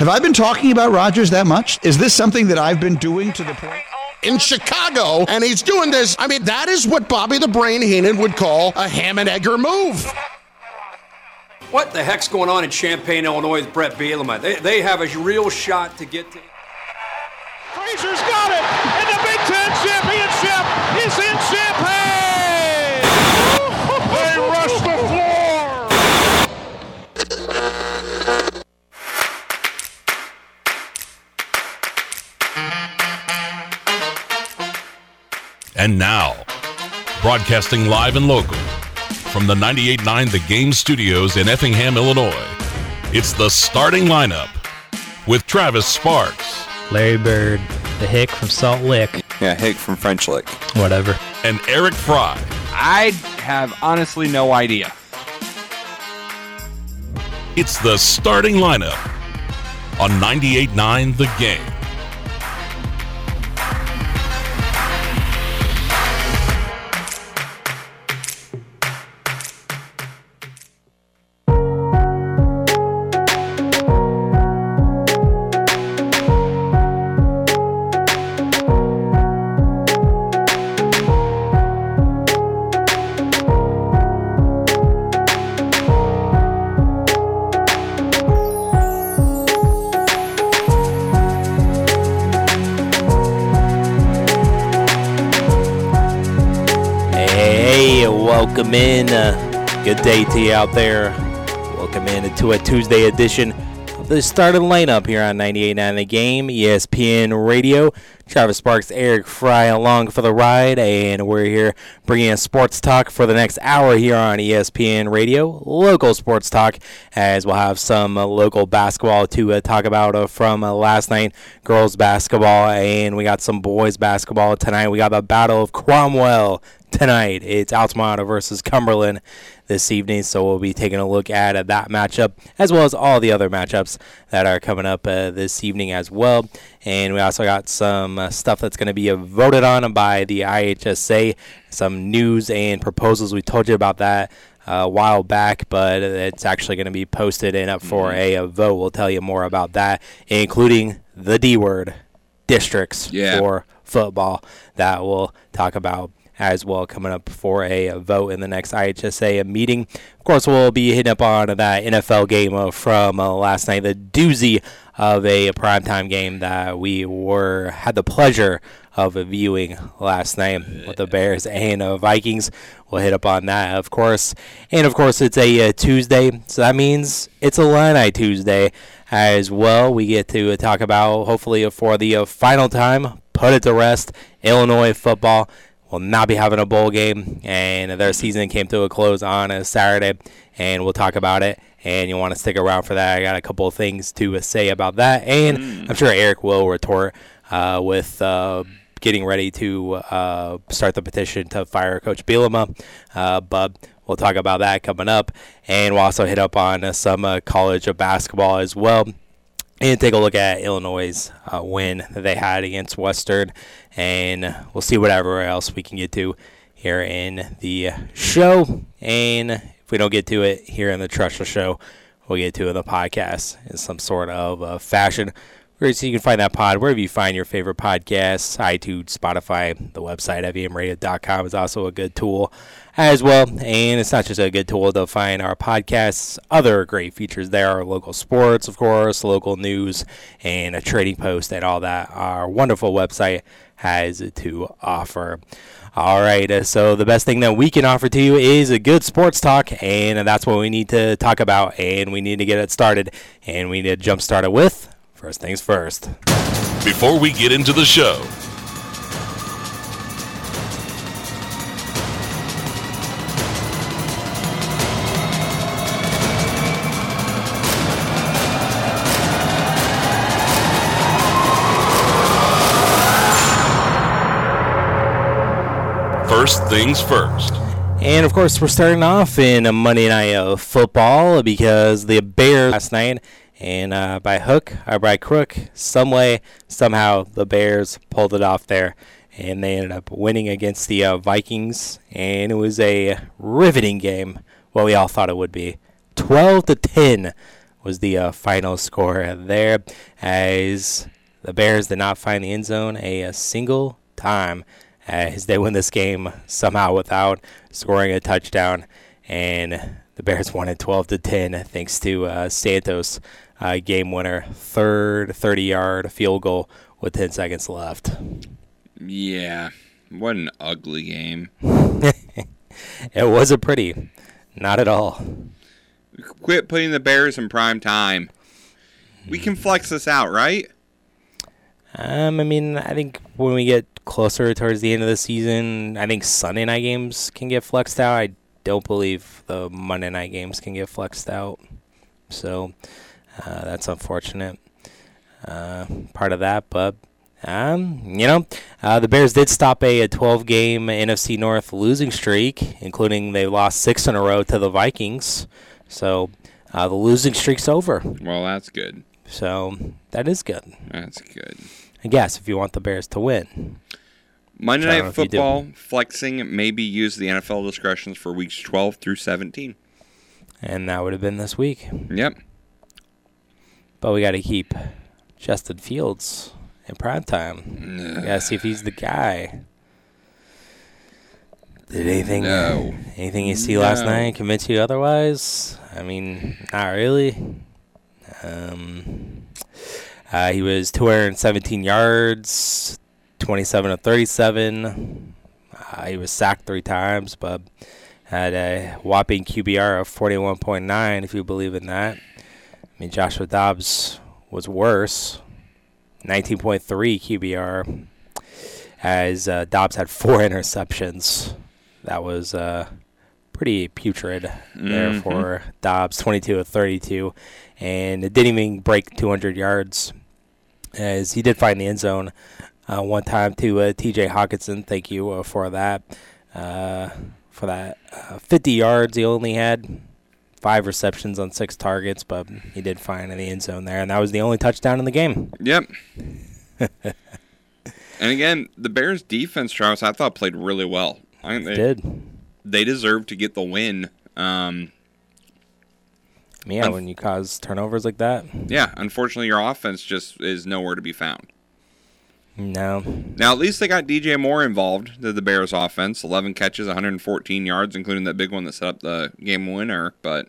Have I been talking about Rodgers that much? Is this something that I've been doing to the point? in Chicago, and he's doing this. I mean, that is what Bobby the Brain Heenan would call a ham and egger move. What the heck's going on in Champaign, Illinois with Brett Bielema? They, they have a real shot to get to. And now, broadcasting live and local from the 98.9 The Game Studios in Effingham, Illinois, it's the starting lineup with Travis Sparks. Larry Bird, the Hick from Salt Lick. Yeah, Hick from French Lick. Whatever. And Eric Fry. I have honestly no idea. It's the starting lineup on 98.9 The Game. Welcome in. Uh, good day to you out there. Welcome in to a Tuesday edition of the starting lineup here on 98.9 The Game, ESPN Radio. Travis Sparks, Eric Fry along for the ride, and we're here bringing a sports talk for the next hour here on ESPN Radio, local sports talk, as we'll have some local basketball to uh, talk about uh, from uh, last night, girls basketball, and we got some boys basketball tonight. We got the Battle of Cromwell tonight. It's Altamont versus Cumberland this evening, so we'll be taking a look at uh, that matchup as well as all the other matchups that are coming up uh, this evening as well. And we also got some uh, stuff that's going to be uh, voted on by the IHSA, some news and proposals. We told you about that. uh, A while back, but it's actually going to be posted and up for a, a vote. We'll tell you more about that, including the D word districts Yeah. for football that we'll talk about as well coming up for a, a vote in the next IHSA meeting. Of course, we'll be hitting up on that NFL game uh, from uh, last night, the doozy of a primetime game that we were had the pleasure of viewing last night with the Bears and uh, Vikings. We'll hit up on that, of course. And of course, it's a uh, Tuesday, so that means it's a Illini Tuesday as well. We get to talk about, hopefully, for the final time, put it to rest, Illinois football will not be having a bowl game, and their season came to a close on a Saturday, and we'll talk about it. And you want to stick around for that? I got a couple of things to say about that, and I'm sure Eric will retort uh, with. Uh, Getting ready to uh, start the petition to fire Coach Bielema, uh, but we'll talk about that coming up, and we'll also hit up on uh, some uh, college of basketball as well and take a look at Illinois' uh, win that they had against Western, and we'll see whatever else we can get to here in the show. And if we don't get to it here in the Trusher Show, we'll get to it in the podcast in some sort of uh, fashion. So you can find that pod wherever you find your favorite podcasts, iTunes, Spotify, the website fmradio.com is also a good tool as well. And it's not just a good tool to find our podcasts, other great features there are local sports, of course, local news, and a trading post, and all that our wonderful website has to offer. All right, uh, so the best thing that we can offer to you is a good sports talk, and that's what we need to talk about, and we need to get it started, and we need to jump start it with first things first. Before we get into the show, things first. And of course, we're starting off in a Monday Night uh, Football because the Bears last night, and uh, by hook or by crook, some way, somehow, the Bears pulled it off there, and they ended up winning against the uh, Vikings, and it was a riveting game. What we all thought it would be, twelve to ten. was the uh, final score there as the Bears did not find the end zone a, a single time as they win this game somehow without scoring a touchdown. And the Bears won it 12 to 10 thanks to uh, Santos uh, game winner, third 30 yard field goal with 10 seconds left. Yeah, what an ugly game. it wasn't pretty, not at all. Quit putting the Bears in prime time. We can flex this out, right? Um, I mean, I think when we get closer towards the end of the season, I think Sunday night games can get flexed out. I don't believe the Monday night games can get flexed out. So uh, that's unfortunate. Uh, part of that, but um, you know, uh, the Bears did stop a, a 12 game NFC North losing streak, including they lost six in a row to the Vikings. So uh, the losing streak's over. Well, that's good. So that is good. That's good. I guess if you want the Bears to win. Monday Night Football flexing may be used the NFL discretions for weeks 12 through 17. And that would have been this week. Yep. But we got to keep Justin Fields in prime time. Got to see if he's the guy. Did anything no. anything you see no. last night convince you otherwise? I mean, not really. Um, uh, he was 217 yards, 27 to 37. Uh, he was sacked three times, but had a whopping QBR of 41.9, if you believe in that. I mean, Joshua Dobbs was worse, 19.3 QBR, as uh, Dobbs had four interceptions. That was uh, pretty putrid there mm-hmm. for Dobbs, 22 to 32, and it didn't even break 200 yards, as he did find the end zone one time to uh, T.J. Hockenson. Thank you uh, for that. Uh, for that, uh, 50 yards he only had, five receptions on six targets, but he did find in the end zone there, and that was the only touchdown in the game. Yep. and again, the Bears' defense, Travis, I thought played really well. I they did. They deserve to get the win. Um, yeah, when you cause turnovers like that. Yeah, unfortunately, your offense just is nowhere to be found. No. Now, at least they got DJ Moore involved, the, the Bears offense. 11 catches, 114 yards, including that big one that set up the game winner. But.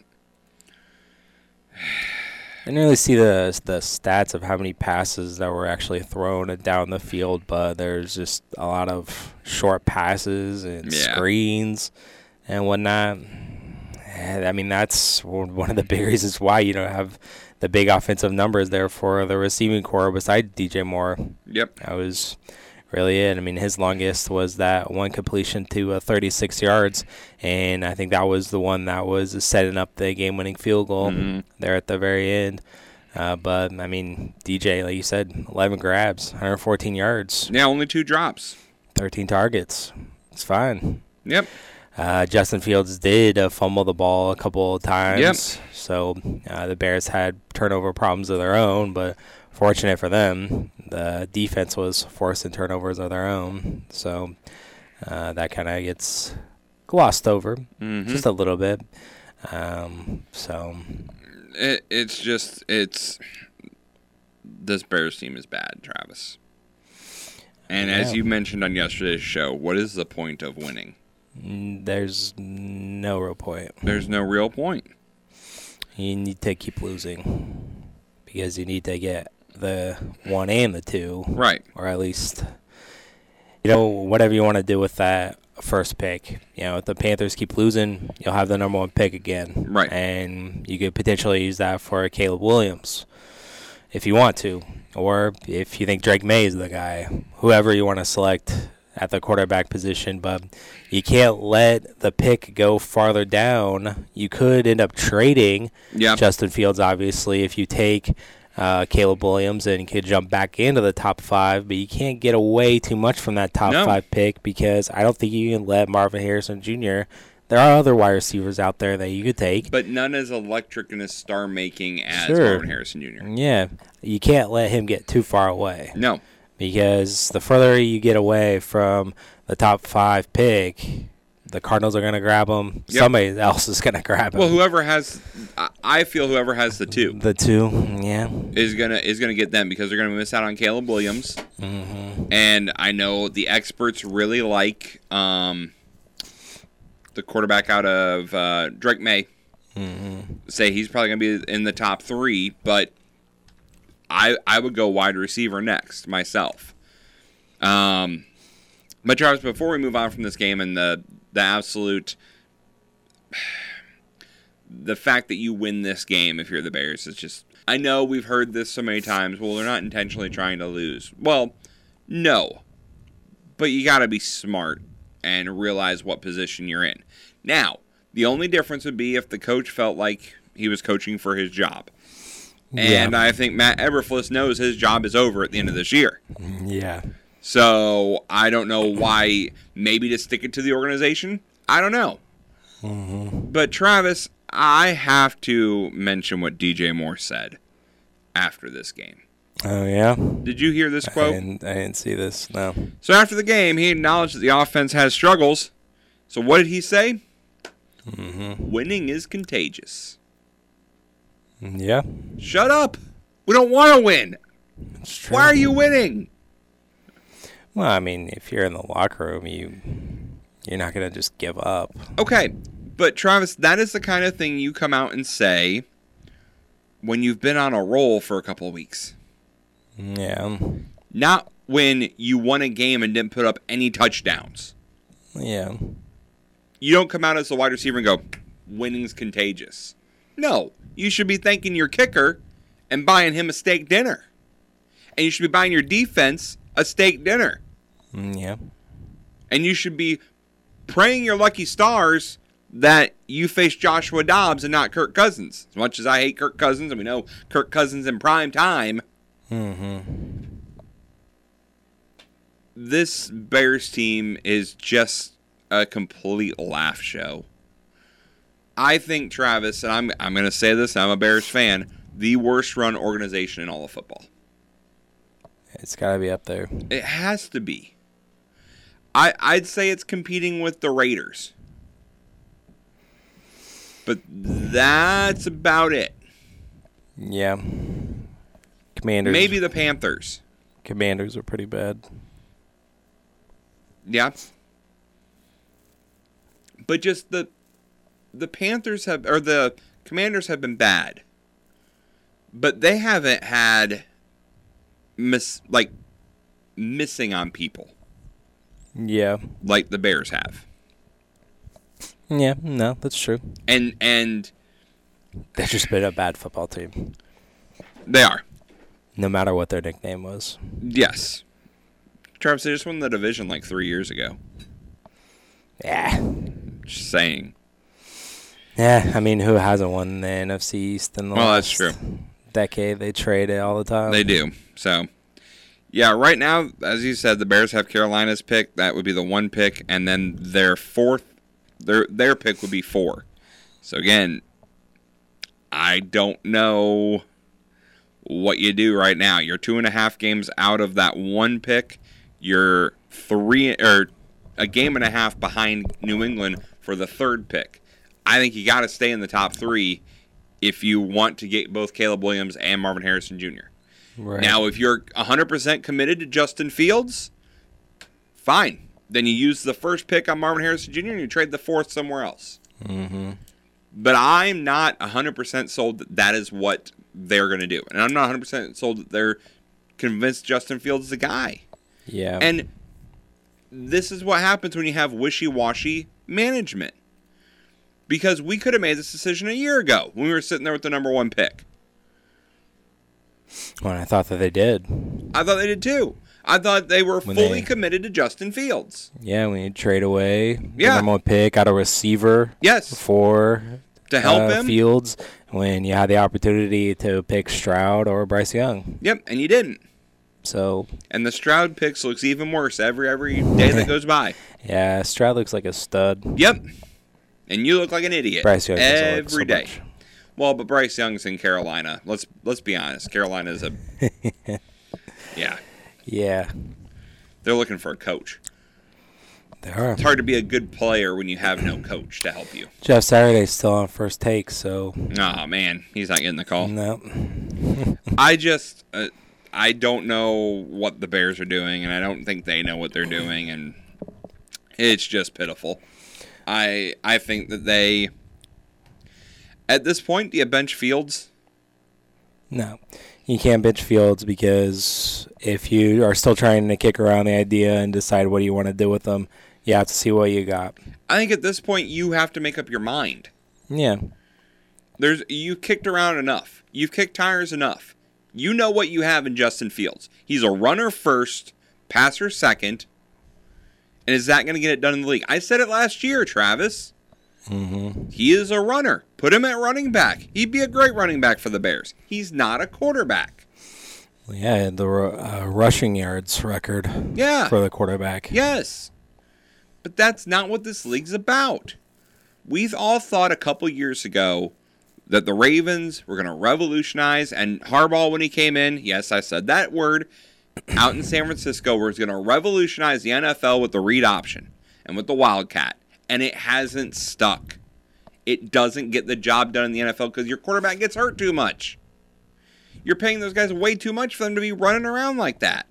I didn't really see the the stats of how many passes that were actually thrown down the field, but there's just a lot of short passes and yeah. screens and whatnot. Eh, I mean, that's one of the big reasons why you don't have the big offensive numbers there for the receiving corps besides DJ Moore. Yep. That was really it. I mean, his longest was that one completion to uh, 36 yards, and I think that was the one that was setting up the game-winning field goal mm-hmm. there at the very end. Uh, but I mean, DJ, like you said, 11 grabs, 114 yards. Yeah, only two drops. 13 targets. It's fine. Yep. Uh, Justin Fields did uh, fumble the ball a couple of times. Yep. So uh, the Bears had turnover problems of their own, but fortunate for them, the defense was forcing turnovers of their own. So uh, that kind of gets glossed over mm-hmm. just a little bit. Um, so it, it's just it's this Bears team is bad, Travis. And as you mentioned on yesterday's show, what is the point of winning? There's no real point. There's no real point. You need to keep losing because you need to get the one and the two, right? Or at least, you know, whatever you want to do with that first pick. You know, if the Panthers keep losing, you'll have the number one pick again, right? And you could potentially use that for Caleb Williams if you want to, or if you think Drake Maye is the guy, whoever you want to select at the quarterback position, but you can't let the pick go farther down. You could end up trading yep. Justin Fields, obviously, if you take uh, Caleb Williams and could jump back into the top five, but you can't get away too much from that top no. five pick because I don't think you can let Marvin Harrison Jr. There are other wide receivers out there that you could take, but none as electric and as star making as sure. Marvin Harrison Jr. Yeah, you can't let him get too far away. No, because the further you get away from the top five pick, the Cardinals are going to grab him. Yep. Somebody else is going to grab him. Well, whoever has, I- feel whoever has the two the two, yeah. is gonna is gonna get them because they're gonna miss out on Caleb Williams, and I know the experts really like um, the quarterback out of uh, Drake Maye. Say he's probably gonna be in the top three, but I I would go wide receiver next myself. Um, but Travis, before we move on from this game and the the absolute the fact that you win this game if you're the Bears is just I know we've heard this so many times. Well, they're not intentionally trying to lose. Well, no. But you got to be smart and realize what position you're in. Now, the only difference would be if the coach felt like he was coaching for his job. And I think Matt Eberflus knows his job is over at the end of this year. Yeah. So I don't know why. Maybe to stick it to the organization. I don't know. Mm-hmm. But Travis, I have to mention what DJ Moore said after this game. Oh yeah. Did you hear this I quote? didn't, I didn't see this. No. So after the game, he acknowledged that the offense has struggles. So what did he say? Mm-hmm. Winning is contagious. Yeah. Shut up. We don't want to win. Why are you winning? Well, I mean, if you're in the locker room, you you're not gonna just give up. Okay, but Travis, that is the kind of thing you come out and say when you've been on a roll for a couple of weeks. Yeah. Not when you won a game and didn't put up any touchdowns. Yeah. You don't come out as a wide receiver and go, winning's contagious. No, you should be thanking your kicker and buying him a steak dinner. And you should be buying your defense a steak dinner. Mm, Yeah. And you should be praying your lucky stars that you face Joshua Dobbs and not Kirk Cousins. As much as I hate Kirk Cousins, and we know Kirk Cousins in prime time, Mm-hmm. this Bears team is just a complete laugh show. I think Travis, and I'm I'm going to say this, I'm a Bears fan, the worst run organization in all of football. It's got to be up there. It has to be. I I'd say it's competing with the Raiders. But that's about it. Yeah. Commanders. Maybe the Panthers. Commanders are pretty bad. Yeah. But just the the Panthers have or the Commanders have been bad. But they haven't had miss like missing on people Yeah. like the Bears have. Yeah. No, that's true. And and They've just been a bad football team, they are. no matter what their nickname was. Yes. Travis, they just won the division like three years ago. Yeah. Just saying. Yeah. I mean, who hasn't won the NFC East in the Well, last that's true. decade? They trade it all the time. They do. So, yeah, right now, as you said, the Bears have Carolina's pick. That would be the one pick, and then their fourth, their their pick would be four. So again, I don't know what you do right now. You're two and a half games out of that one pick. You're three or a game and a half behind New England for the third pick. I think you got to stay in the top three if you want to get both Caleb Williams and Marvin Harrison Jr. Right. Now, if you're 100% committed to Justin Fields, fine. Then you use the first pick on Marvin Harrison Jr. and you trade the fourth somewhere else. Mm-hmm. But I'm not 100% sold that that is what they're going to do. And I'm not 100% sold that they're convinced Justin Fields is the guy. Yeah. And this is what happens when you have wishy washy management. Because we could have made this decision a year ago when we were sitting there with the number one pick. Well, I thought that they did. I thought they did too. I thought they were When fully they- committed to Justin Fields. Yeah, we need to trade away. the Yeah. number one pick, got a receiver. Yes. For To help uh, him. Fields when you had the opportunity to pick Stroud or Bryce Young. Yep, and you didn't. So And the Stroud picks looks even worse every every day that goes by. yeah, Stroud looks like a stud. Yep. And you look like an idiot Bryce Young every so much. Well, but Bryce Young's in Carolina. Let's let's be honest. Carolina's a yeah. Yeah, They're looking for a coach. They are. It's hard to be a good player when you have no coach to help you. Jeff Saturday's still on first take, so Oh man, he's not getting the call. no. I just, uh, I don't know what the Bears are doing, and I don't think they know what they're doing, and it's just pitiful. I I think that they, at this point, do you bench Fields? No, you can't bench Fields because if you are still trying to kick around the idea and decide what you want to do with them, you have to see what you got. I think at this point you have to make up your mind. Yeah, There's you kicked around enough. You've kicked tires enough. You know what you have in Justin Fields. He's a runner first, passer second. And is that going to get it done in the league? I said it last year, Travis. Mm-hmm. He is a runner. Put him at running back. He'd be a great running back for the Bears. He's not a quarterback. yeah, the uh, rushing yards record Yeah. for the quarterback. Yes. But that's not what this league's about. We've all thought a couple years ago that the Ravens were going to revolutionize, and Harbaugh, when he came in, yes, I said that word, out in San Francisco, was going to revolutionize the NFL with the read option and with the Wildcat. And it hasn't stuck. It doesn't get the job done in the NFL because your quarterback gets hurt too much. You're paying those guys way too much for them to be running around like that.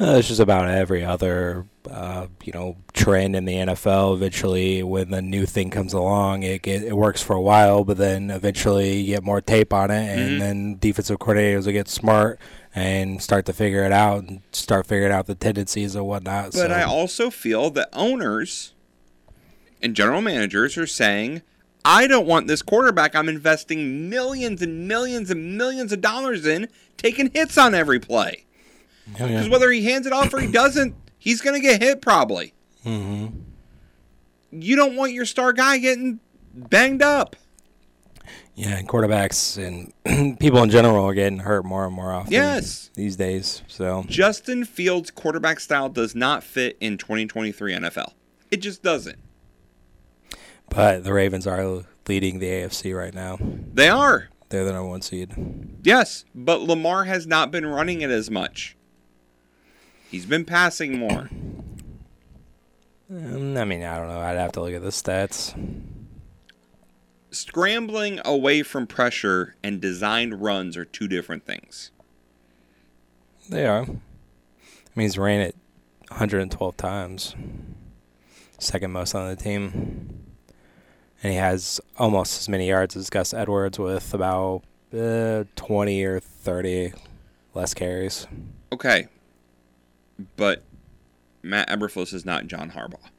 Uh, it's just about every other, uh, you know, trend in the NFL. Eventually, when the new thing comes along, it get, it works for a while, but then eventually you get more tape on it, and Mhm. then defensive coordinators will get smart and start to figure it out and start figuring out the tendencies and whatnot. But so. I also feel that owners and general managers are saying, I don't want this quarterback I'm investing millions and millions and millions of dollars in taking hits on every play. Oh, yeah. Because whether he hands it off or he doesn't, he's going to get hit probably. hmm You don't want your star guy getting banged up. Yeah, and quarterbacks and people in general are getting hurt more and more often. Yes. these days. So Justin Fields' quarterback style does not fit in 2023 NFL. It just doesn't. But the Ravens are leading the AFC right now. They are. They're the number one seed. Yes, but Lamar has not been running it as much. He's been passing more. Um, I mean, I don't know. I'd have to look at the stats. Scrambling away from pressure and designed runs are two different things. They are. I mean, he's ran it 112 times. Second most on the team. And he has almost as many yards as Gus Edwards with about uh, 20 or 30 less carries. Okay, but Matt Eberflus is not John Harbaugh,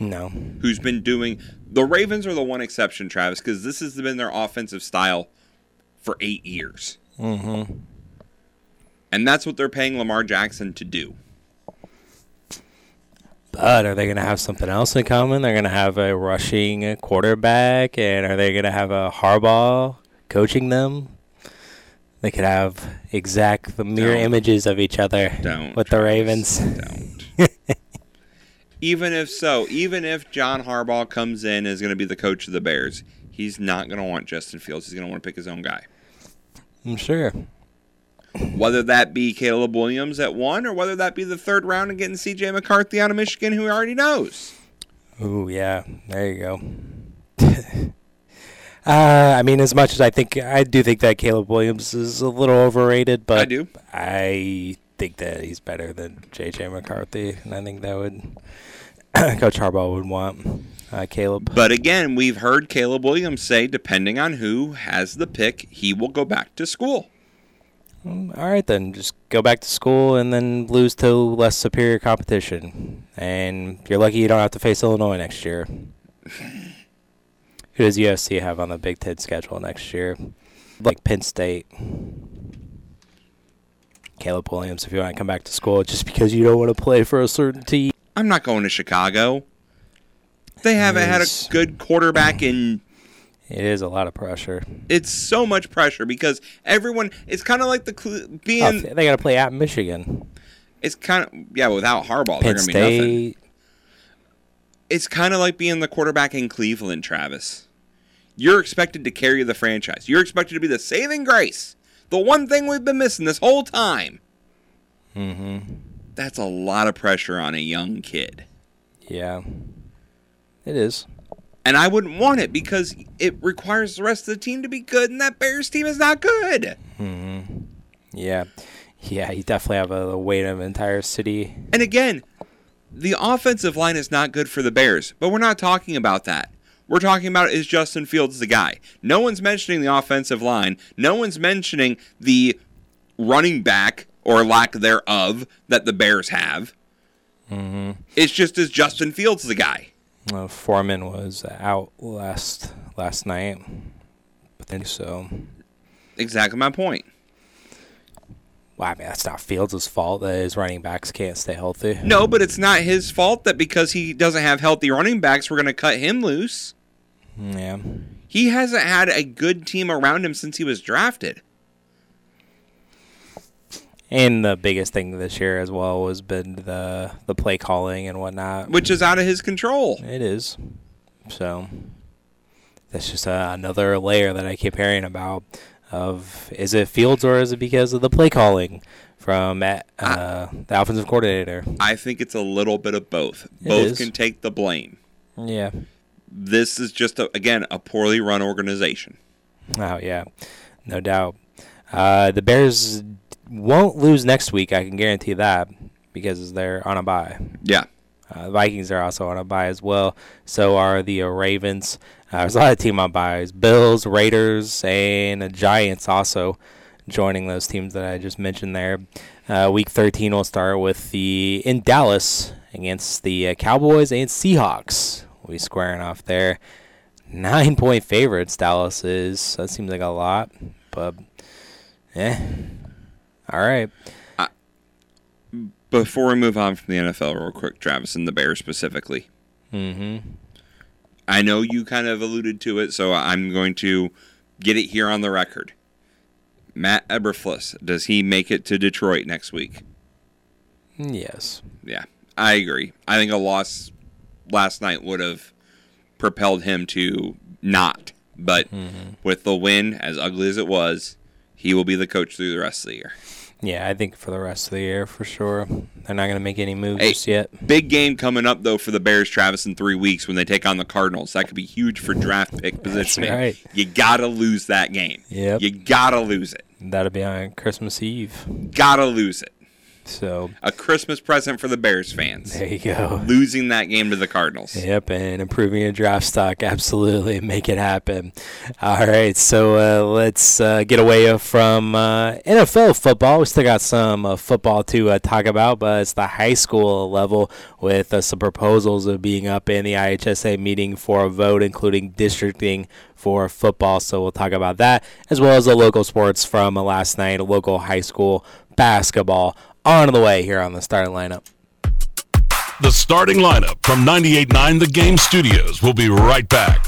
No. who's been doing. The Ravens are the one exception, Travis, because this has been their offensive style for eight years, Mm-hmm. and that's what they're paying Lamar Jackson to do. But are they going to have something else in common? They're going to have a rushing quarterback, and are they going to have a Harbaugh coaching them? They could have exact the mirror Don't. images of each other with the Ravens. Don't. Even if so, even if John Harbaugh comes in as going to be the coach of the Bears, he's not going to want Justin Fields. He's going to want to pick his own guy. I'm sure. Whether that be Caleb Williams at one, or whether that be the third round and getting J.J. McCarthy out of Michigan, who he already knows. Oh yeah. There you go. uh, I mean, as much as I think, I do think that Caleb Williams is a little overrated, but I do. I think that he's better than J.J. McCarthy, and I think that would Coach Harbaugh would want uh, Caleb. But again, we've heard Caleb Williams say, depending on who has the pick, he will go back to school. Mm, All right, then just go back to school and then lose to less superior competition, and you're lucky you don't have to face Illinois next year. Who does USC have on the Big Ten schedule next year? Like Penn State. Caleb Williams, if you want to come back to school, just because you don't want to play for a certain team. I'm not going to Chicago. They haven't had a good quarterback in. It is a lot of pressure. It's so much pressure because everyone. It's kind of like the Cle- Oh, being. they got to play at Michigan, It's kind of yeah. Without Harbaugh, they're Penn gonna be nothing. State. It's kind of like being the quarterback in Cleveland, Travis. You're expected to carry the franchise. You're expected to be the saving grace. The one thing we've been missing this whole time. Mm-hmm. that's a lot of pressure on a young kid. Yeah, it is. And I wouldn't want it because it requires the rest of the team to be good, and that Bears team is not good. Mm-hmm. Yeah, yeah, you definitely have a, the weight of an entire city. And again, the offensive line is not good for the Bears, but we're not talking about that. We're talking about is Justin Fields the guy. No one's mentioning the offensive line. No one's mentioning the running back or lack thereof that the Bears have. Mm-hmm. It's just is Justin Fields the guy. Uh, Foreman was out last last night, but then so exactly my point. Well, I mean that's not Fields' fault that his running backs can't stay healthy. No, but it's not his fault that because he doesn't have healthy running backs, we're going to cut him loose. Yeah. He hasn't had a good team around him since he was drafted. And the biggest thing this year as well has been the the play calling and whatnot, which is out of his control. It is. So that's just uh, another layer that I keep hearing about. Of is it Fields or is it because of the play calling from uh, I, the offensive coordinator? I think it's a little bit of both. It both is. can take the blame. Yeah. This is just a, again a poorly run organization. Oh yeah, no doubt. Uh, the Bears won't lose next week. I can guarantee that because they're on a bye. Yeah. Uh, the Vikings are also on a bye as well. So are the uh, Ravens. Uh, there's a lot of team on buys. Bills, Raiders, and the Giants also joining those teams that I just mentioned there. Uh, week 13 will start with the in Dallas against the uh, Cowboys and Seahawks. We'll be squaring off there. Nine point favorites. Dallas is. That seems like a lot, but yeah. All right. Uh, before we move on from the NFL, real quick, Travis and the Bears specifically. Mm-hmm. I know you kind of alluded to it, so I'm going to get it here on the record. Matt Eberflus, does he make it to Detroit next week? Yes. Yeah, I agree. I think a loss last night would have propelled him to not. But mm-hmm. with the win, as ugly as it was, he will be the coach through the rest of the year. Yeah, I think for the rest of the year, for sure. They're not going to make any moves hey, yet. Big game coming up, though, for the Bears, Travis, in three weeks when they take on the Cardinals. That could be huge for draft pick positioning. right. You got to lose that game. Yep. You got to lose it. That'll be on Christmas Eve. Got to lose it. So a Christmas present for the Bears fans. There you go. Losing that game to the Cardinals. Yep, and improving your draft stock. Absolutely, make it happen. All right, so uh, let's uh, get away from uh, NFL football. We still got some uh, football to uh, talk about, but it's the high school level with uh, some proposals of being up in the IHSA meeting for a vote, including districting for football. So we'll talk about that as well as the local sports from last night, local high school basketball on the way here on the starting lineup. The starting lineup from 98.9 The Game Studios. We'll be right back.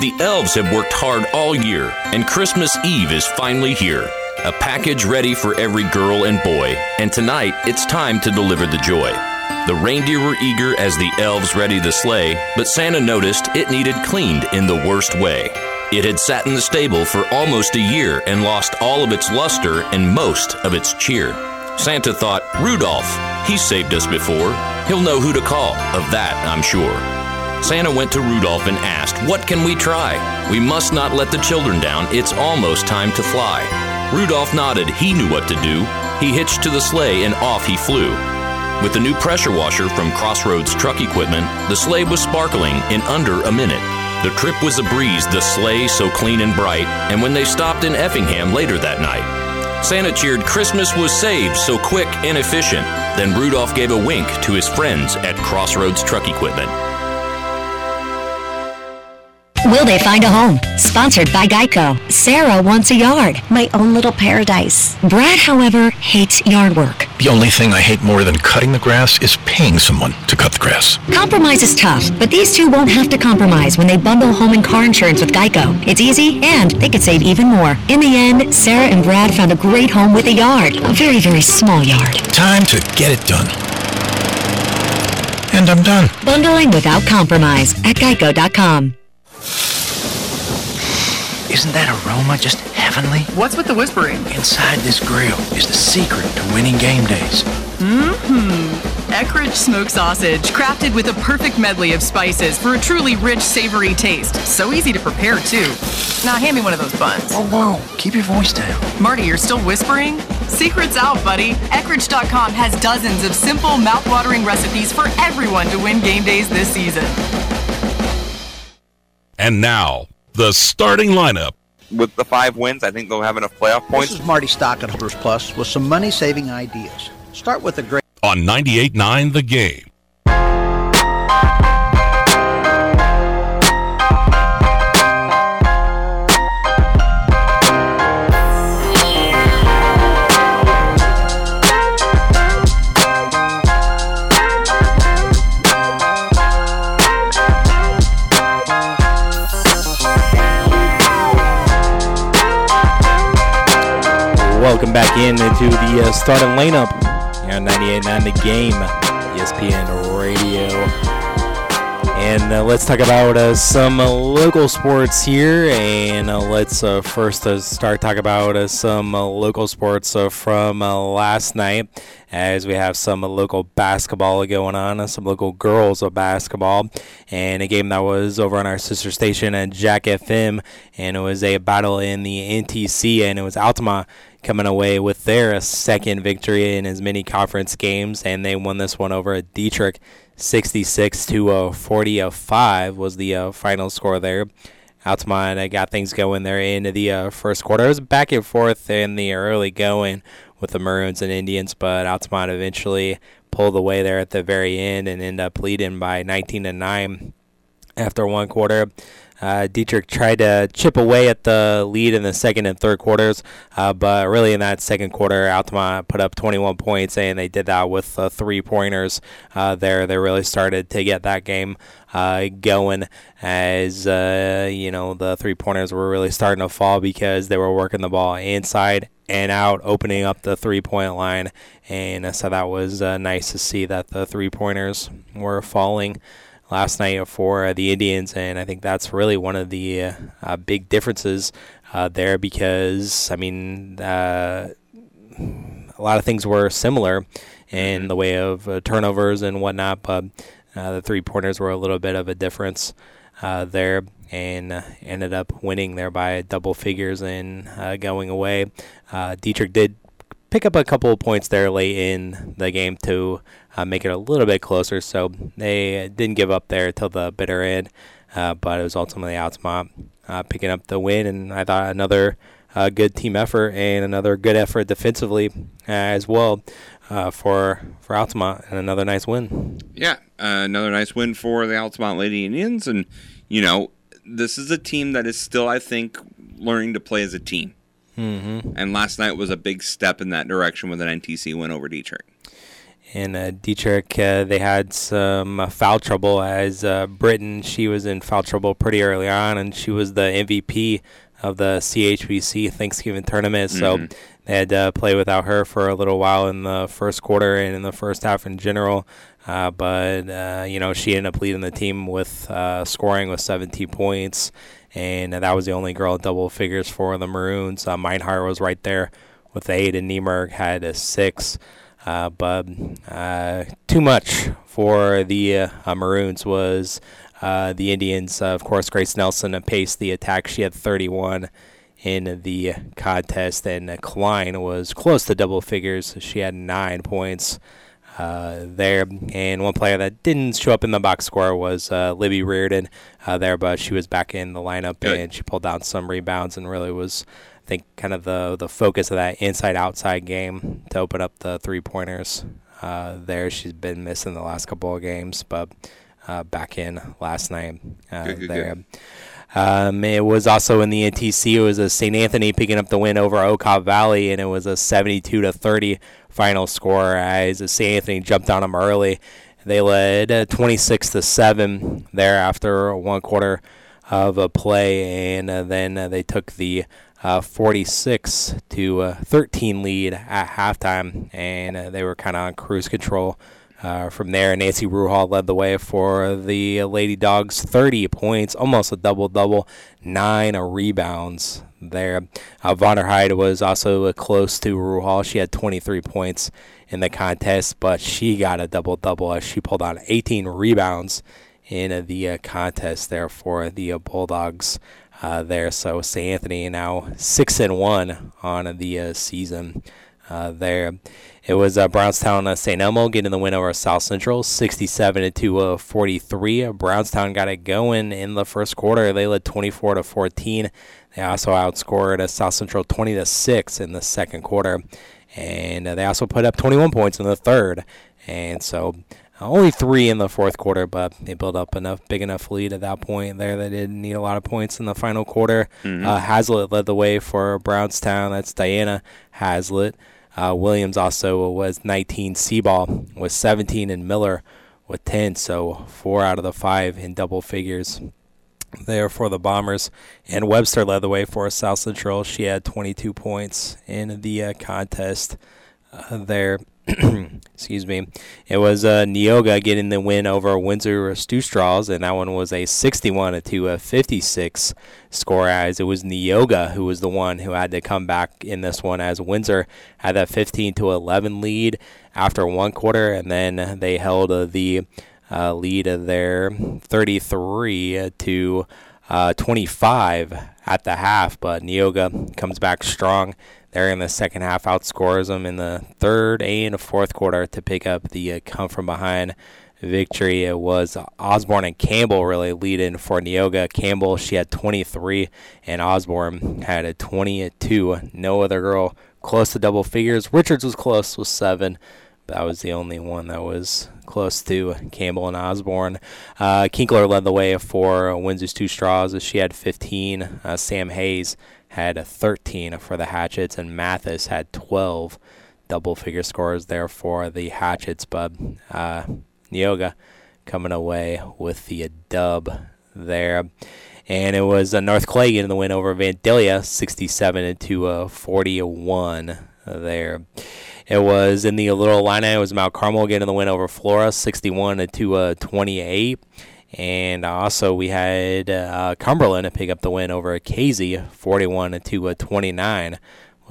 The elves have worked hard all year, and Christmas Eve is finally here. A package ready for every girl and boy, and tonight it's time to deliver the joy. The reindeer were eager as the elves ready the sleigh, but Santa noticed it needed cleaned in the worst way. It had sat in the stable for almost a year and lost all of its luster and most of its cheer. Santa thought, Rudolph, he saved us before. He'll know who to call, of that I'm sure. Santa went to Rudolph and asked, What can we try? We must not let the children down. It's almost time to fly. Rudolph nodded. He knew what to do. He hitched to the sleigh and off he flew. With the new pressure washer from Crossroads Truck Equipment, the sleigh was sparkling in under a minute. The trip was a breeze, the sleigh so clean and bright, and when they stopped in Effingham later that night, Santa cheered Christmas was saved so quick and efficient. Then Rudolph gave a wink to his friends at Crossroads Truck Equipment. Will they find a home? Sponsored by Geico. Sarah wants a yard, my own little paradise. Brad, however, hates yard work. The only thing I hate more than cutting the grass is paying someone to cut the grass. Compromise is tough, but these two won't have to compromise when they bundle home and car insurance with Geico. It's easy, and they could save even more. In the end, Sarah and Brad found a great home with a yard. A very, very small yard. Time to get it done. And I'm done. Bundling without compromise at geico.com. Isn't that aroma just heavenly? What's with the whispering? Inside this grill is the secret to winning game days. Mmm. Eckrich smoked sausage, crafted with a perfect medley of spices for a truly rich, savory taste. So easy to prepare, too. Now, hand me one of those buns. Whoa, whoa, keep your voice down. Marty, you're still whispering? Secret's out, buddy. Eckrich.com has dozens of simple, mouth-watering recipes for everyone to win game days this season. And now, the starting lineup. With the five wins, I think they'll have enough playoff points. This is Marty Stock at Hunters Plus with some money-saving ideas. Start with a great on 98.9 The Game. Welcome back in into the uh, starting lineup. Here on 98.9 The Game, ESPN Radio. And uh, let's talk about uh, some local sports here. And uh, let's uh, first uh, start talk about some local sports from last night, as we have some local basketball going on, some local girls of basketball, and a game that was over on our sister station at Jack FM, and it was a battle in the NTC, and it was Altamont coming away with their second victory in as many conference games, and they won this one over Dieterich, 66 to uh, 40 5 was the uh, final score there. Altamont got things going there into the uh, first quarter. It was back and forth in the early going with the Maroons and Indians, but Altamont eventually pulled away there at the very end and ended up leading by 19 to 9 after one quarter. Uh, Dieterich tried to chip away at the lead in the second and third quarters, uh, but really in that second quarter, Altamont put up 21 points, and they did that with uh, three pointers uh, there. They really started to get that game uh, going as uh, you know the three pointers were really starting to fall because they were working the ball inside and out, opening up the three point line, and so that was nice to see that the three pointers were falling last night for the Indians, and I think that's really one of the uh, uh, big differences uh, there because I mean uh, a lot of things were similar in the way of uh, turnovers and whatnot, but uh, the three pointers were a little bit of a difference there. And ended up winning there by double figures and going away. Dieterich did pick up a couple of points there late in the game to uh, make it a little bit closer. So they didn't give up there till the bitter end, uh, but it was ultimately Altamont uh, picking up the win. And I thought another uh, good team effort and another good effort defensively uh, as well uh, for for Altamont, and another nice win. Yeah, another nice win for the Altamont Lady Indians, and you know this is a team that is still, I think, learning to play as a team. Mm-hmm. And last night was a big step in that direction with an NTC win over Dieterich in uh, Dieterich, uh, they had some uh, foul trouble as uh, Britain. She was in foul trouble pretty early on, and she was the MVP of the CHBC Thanksgiving tournament. So mm-hmm. they had to play without her for a little while in the first quarter and in the first half in general. Uh, but uh, you know, she ended up leading the team with uh, scoring with 17 points, and that was the only girl double figures for the Maroons. Uh, Meinhardt was right there with eight, and Niemerg had a six. Uh, but uh, too much for the uh, Maroons was the Indians. of course, Grace Nelson paced the attack. She had 31 in the contest, and Klein was close to double figures. She had nine points. Uh, there. And one player that didn't show up in the box score was uh, Libby Reardon uh, there, but she was back in the lineup Good. and she pulled down some rebounds and really was think kind of the the focus of that inside outside game to open up the three pointers. Uh, there, she's been missing the last couple of games, but uh, back in last night uh, good, good, there. Good. Um, it was also in the NTC. It was a St. Anthony picking up the win over Okaw Valley, and it was a 72 to 30 final score as St. Anthony jumped on them early. They led uh, 26 to seven there after one quarter of a play, and uh, then uh, they took the uh, 46 to uh, 13 lead at halftime, and uh, they were kind of on cruise control. Uh, from there, Nancy Ruhal led the way for the Lady Dogs, 30 points, almost a double double, nine rebounds there. Uh, Vonderheide was also close to Ruhal. She had 23 points in the contest, but she got a double double as she pulled on 18 rebounds in the uh, contest there for the uh, Bulldogs. Uh, there, so St. Anthony now six and one on the uh, season. Uh, there, it was uh, Brownstown uh, St. Elmo getting the win over South Central, 67 to 43. Brownstown got it going in the first quarter. They led 24 to 14. They also outscored South Central 20 to six in the second quarter, and they also put up 21 points in the third. And so only three in the fourth quarter, but they built up enough big enough lead at that point there. They didn't need a lot of points in the final quarter. Mm-hmm. Uh, Hazlitt led the way for Brownstown. That's Diana Hazlitt. Uh, Williams also was 19. Seaball was 17, and Miller with 10. So four out of the five in double figures there for the Bombers. And Webster led the way for South Central. She had 22 points in the uh, contest uh, there. Excuse me. It was uh, Neoga getting the win over Windsor Stew-Stras, and that one was a 61 to a 56 score. As it was Neoga who was the one who had to come back in this one, as Windsor had that 15 to 11 lead after one quarter, and then they held uh, the uh, lead their 33 to uh, 25 at the half. But Neoga comes back strong there in the second half, outscores them in the third and fourth quarter to pick up the uh, come from behind victory. It was Osborne and Campbell really leading for Neoga. Campbell, she had 23, and Osborne had a 22. No other girl close to double figures. Richards was close with seven. but That was the only one that was close to Campbell and Osborne. Uh, Kinkler led the way for Windsor's Two Straws. She had 15. Uh, Sam Hayes had a 13 for the Hatchets, and Mathis had 12 double figure scores there for the Hatchets. But uh, coming away with the dub there. And it was uh, North Clay getting the win over Vandalia, 67 to uh, 41 there. It was in the Little Illini. It was Mount Carmel getting the win over Flora, 61 to uh, 28. And also we had uh, Cumberland to pick up the win over Casey, 41 to uh, 29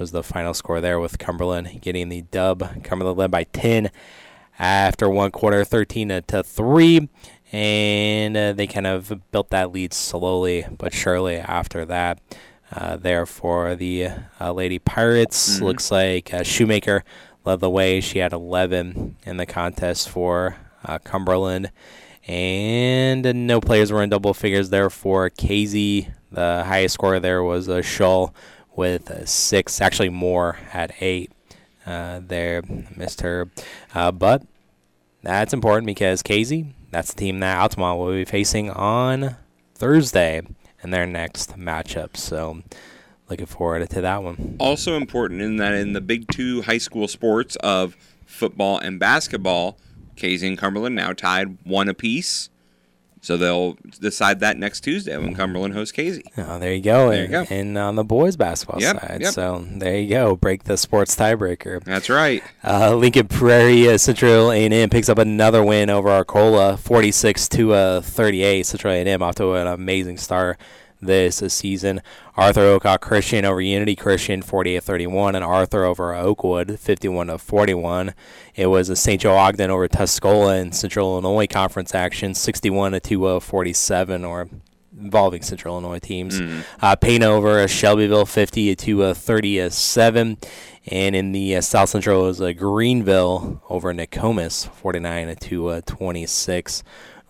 was the final score there with Cumberland getting the dub. Cumberland led by 10 after one quarter, 13 to 3. And uh, they kind of built that lead slowly but surely after that. Uh, there for the uh, Lady Pirates. Mm-hmm. Looks like uh, Shoemaker led the way. She had 11 in the contest for uh, Cumberland. And uh, no players were in double figures there for Casey. The highest score there was a Shull with uh, six, actually more at eight. Uh, there, missed her. Uh, but that's important because Casey, that's the team that Altamont will be facing on Thursday in their next matchup. So looking forward to that one. Also important in that in the big two high school sports of football and basketball, Casey and Cumberland now tied one apiece. So they'll decide that next Tuesday when Cumberland hosts Casey. Oh, there you go. There you go. and on the boys basketball Yep, side. yep. So there you go. Break the sports tiebreaker. That's right. Uh, Lincoln Prairie uh, Central A&M picks up another win over Arcola, 46 to uh, 38. Central A&M off to an amazing start this season. Arthur Oak Christian over Unity Christian, 48-31, and Arthur over Oakwood, 51 to 41. It was a St. Joe Ogden over Tuscola in Central Illinois Conference action, 61 to uh, 47, or involving Central Illinois teams. Mm. Uh, Pana over Shelbyville, 50 to uh, 37. And in the uh, South Central, it was uh, Greenville over Nokomis, 49 to uh, 26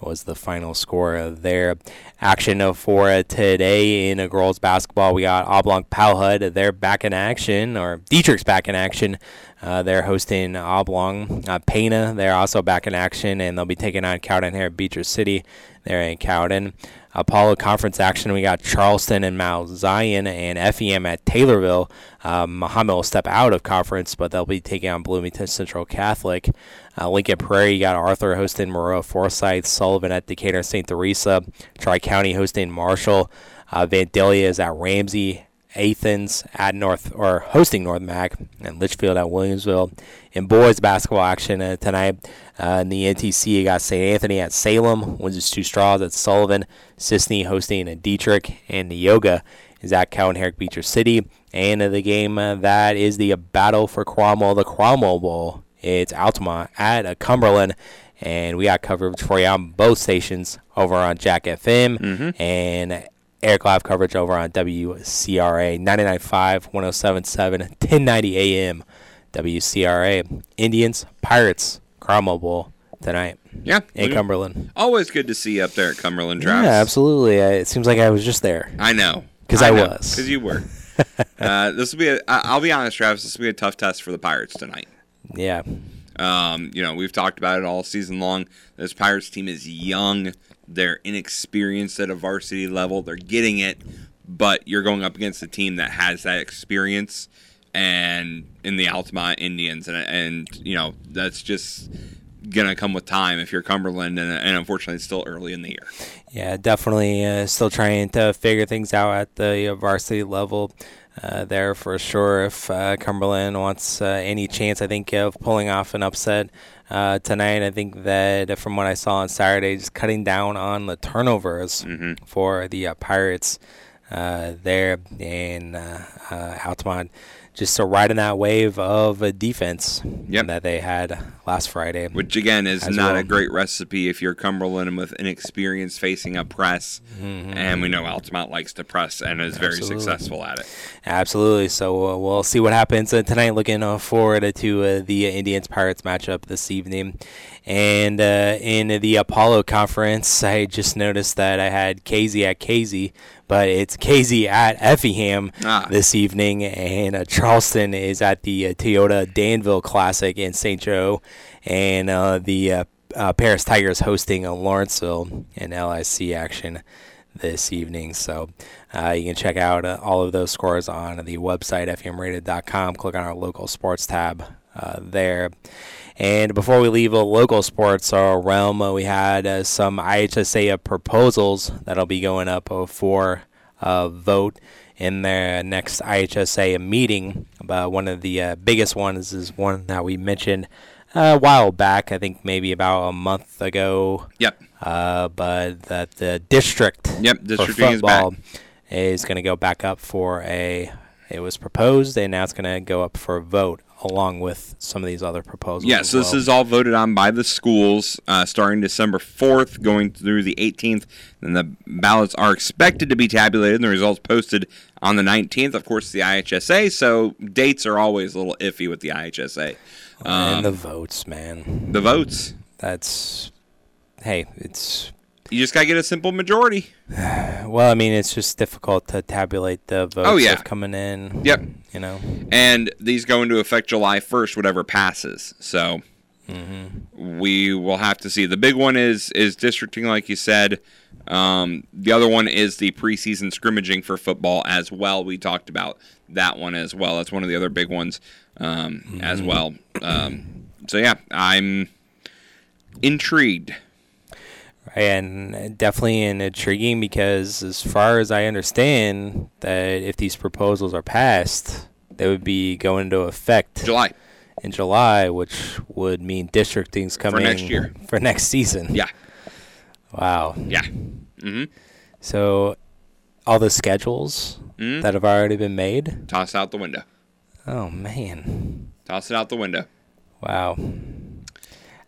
was the final score of their action for today in girls basketball. We got Oblong Powhud. They're back in action, or Dieterich's back in action. Uh, they're hosting Oblong. Uh, Pana, they're also back in action, and they'll be taking on Cowden here at Beecher City. They're in Cowden. Apollo Conference action, we got Charleston and Mount Zion and FEM at Taylorville. Um, Mahomet will step out of conference, but they'll be taking on Bloomington Central Catholic. Uh, Lincoln Prairie, you got Arthur hosting Maroa Forsyth, Sullivan at Decatur St. Teresa, Tri County hosting Marshall. Uh, Vandalia is at Ramsey, Athens at North or hosting North Mac, and Litchfield at Williamsville. In boys basketball action uh, tonight, uh, in the NTC, you got St. Anthony at Salem, Windsor Stew-Stras at Sullivan, Cisne hosting in Dieterich, and Neoga is at Cowden Herrick Beecher City. And the game uh, that is the battle for Cromwell, the Cromwell Bowl. It's Altamont at uh, Cumberland, and we got coverage for you on both stations over on Jack FM Mm-hmm. and Eric Live coverage over on WCRA 99.5, 107.7, 1090 AM. WCRA. Indians, Pirates, Cromwell Bowl tonight. Yeah, In Cumberland. Always good to see you up there at Cumberland Travis. Yeah, absolutely. Uh, It seems like I was just there. I know because I know, was. Because you were. uh, this will be. A, I- I'll be honest, Travis. This will be a tough test for the Pirates tonight. Yeah. Um, you know, we've talked about it all season long. This Pirates team is young. They're inexperienced at a varsity level. They're getting it, but you're going up against a team that has that experience, and in the Altamont Indians, and and you know that's just gonna come with time if you're Cumberland, and, and unfortunately, it's still early in the year. Yeah, definitely uh, still trying to figure things out at the uh, varsity level uh, there for sure. If uh, Cumberland wants uh, any chance, I think, of pulling off an upset uh, tonight, I think that from what I saw on Saturday, just cutting down on the turnovers for the uh, Pirates uh, there in uh, uh, Altamont. Just so riding that wave of a defense that they had last Friday. Which again is not well. a great recipe if you're Cumberland with inexperience facing a press, Mhm. and we know Altamont likes to press and is very successful at it. Absolutely. So uh, we'll see what happens uh, tonight. Looking uh, forward to uh, the Indians Pirates matchup this evening. And uh, in the Apollo Conference, I just noticed that I had Casey at Casey, but it's Casey at Effingham Ah. this evening, and uh, Charleston is at the uh, Toyota Danville Classic in St. Joe, and uh, the uh, uh, Paris Tigers hosting uh, Lawrenceville in LIC action this evening. So uh, you can check out uh, all of those scores on the website, fmrated.com. Click on our local sports tab uh, there. And before we leave the local sports uh, realm, uh, we had uh, some IHSA proposals that'll be going up for uh, vote in their next IHSA meeting. But one of the uh, biggest ones is one that we mentioned a while back, I think maybe about a month ago. Yep. Uh, but that the district Yep, for districting is football is going to go back up for a. It was proposed, and now it's going to go up for a vote along with some of these other proposals. Yeah, so this is all voted on by the schools uh, starting December 4th, going through the 18th. And the ballots are expected to be tabulated and the results posted on the 19th. Of course, the IHSA, so dates are always a little iffy with the IHSA. and Um, the votes, man. the votes. That's hey, it's You just got to get a simple majority. well, I mean, it's just difficult to tabulate the votes Oh, yeah. coming in. Yep. You know. And these go into effect July 1st, whatever passes. So we will have to see. The big one is is districting, like you said. Um, the other one is the preseason scrimmaging for football as well. We talked about that one as well. That's one of the other big ones um, as well. Um, so yeah, I'm intrigued. And definitely intriguing because as far as I understand that if these proposals are passed, they would be going into effect July in July, which would mean districting's coming for next year. for next season. Yeah. Wow. Yeah. Mm-hmm. So all the schedules Mhm. that have already been made. Toss it out the window. Oh man. Toss it out the window. Wow.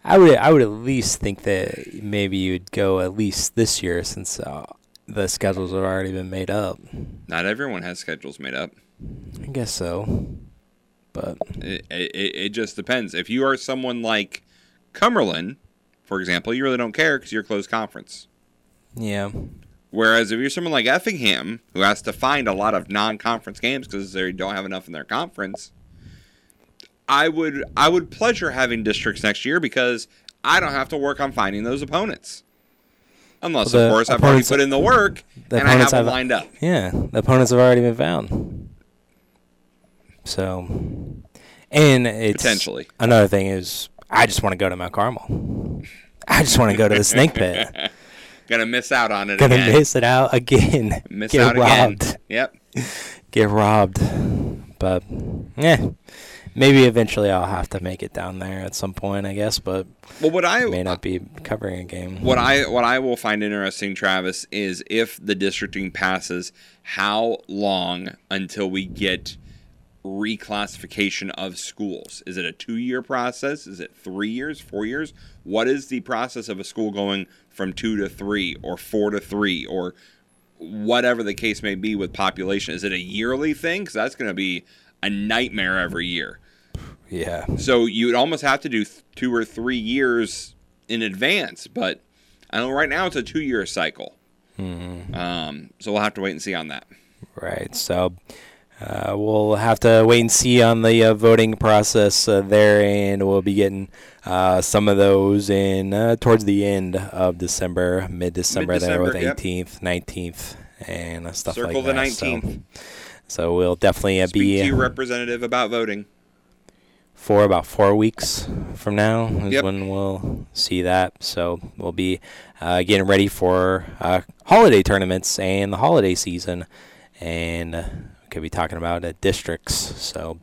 I would I would at least think that maybe you'd go at least this year since uh, the schedules have already been made up. Not everyone has schedules made up. I guess so. But It, it, it just depends. If you are someone like Cumberland, for example, you really don't care because you're closed conference. yeah. Whereas if you're someone like Effingham, who has to find a lot of non-conference games because they don't have enough in their conference, I would I would pleasure having districts next year because I don't have to work on finding those opponents. Unless, the of course, I've already put in the work the and I have opponents them have- lined up. Yeah, the opponents have already been found. So, and it's Potentially. another thing is I just want to go to Mount Carmel. I just want to go to the snake pit. Gonna miss out on it Gonna again. miss it out again. Miss Get out robbed. again. Yep. Get robbed. But yeah, maybe eventually I'll have to make it down there at some point, I guess. But Well, what I may not be covering a game. What I what I will find interesting, Travis, is if the districting passes, how long until we get reclassification of schools? Is it a two year process? Is it three years, four years? What is the process of a school going from two to three or four to three or whatever the case may be with population? Is it a yearly thing? Because that's going to be a nightmare every year. Yeah. So you would almost have to do th- two or three years in advance, but I know right now it's a two year cycle. Mhm. Um, so we'll have to wait and see on that. Right. So uh, we'll have to wait and see on the uh, voting process uh, there, and we'll be getting uh, some of those in uh, towards the end of December, mid-December, there with Mid-December, 18th, 19th, and stuff Circle like the that. So- 19th. So, we'll definitely uh, Speak to be your representative about voting. for about four weeks from now is Yep. when we'll see that. So we'll be uh, getting ready for uh, holiday tournaments and the holiday season, and uh, we could be talking about uh, districts. So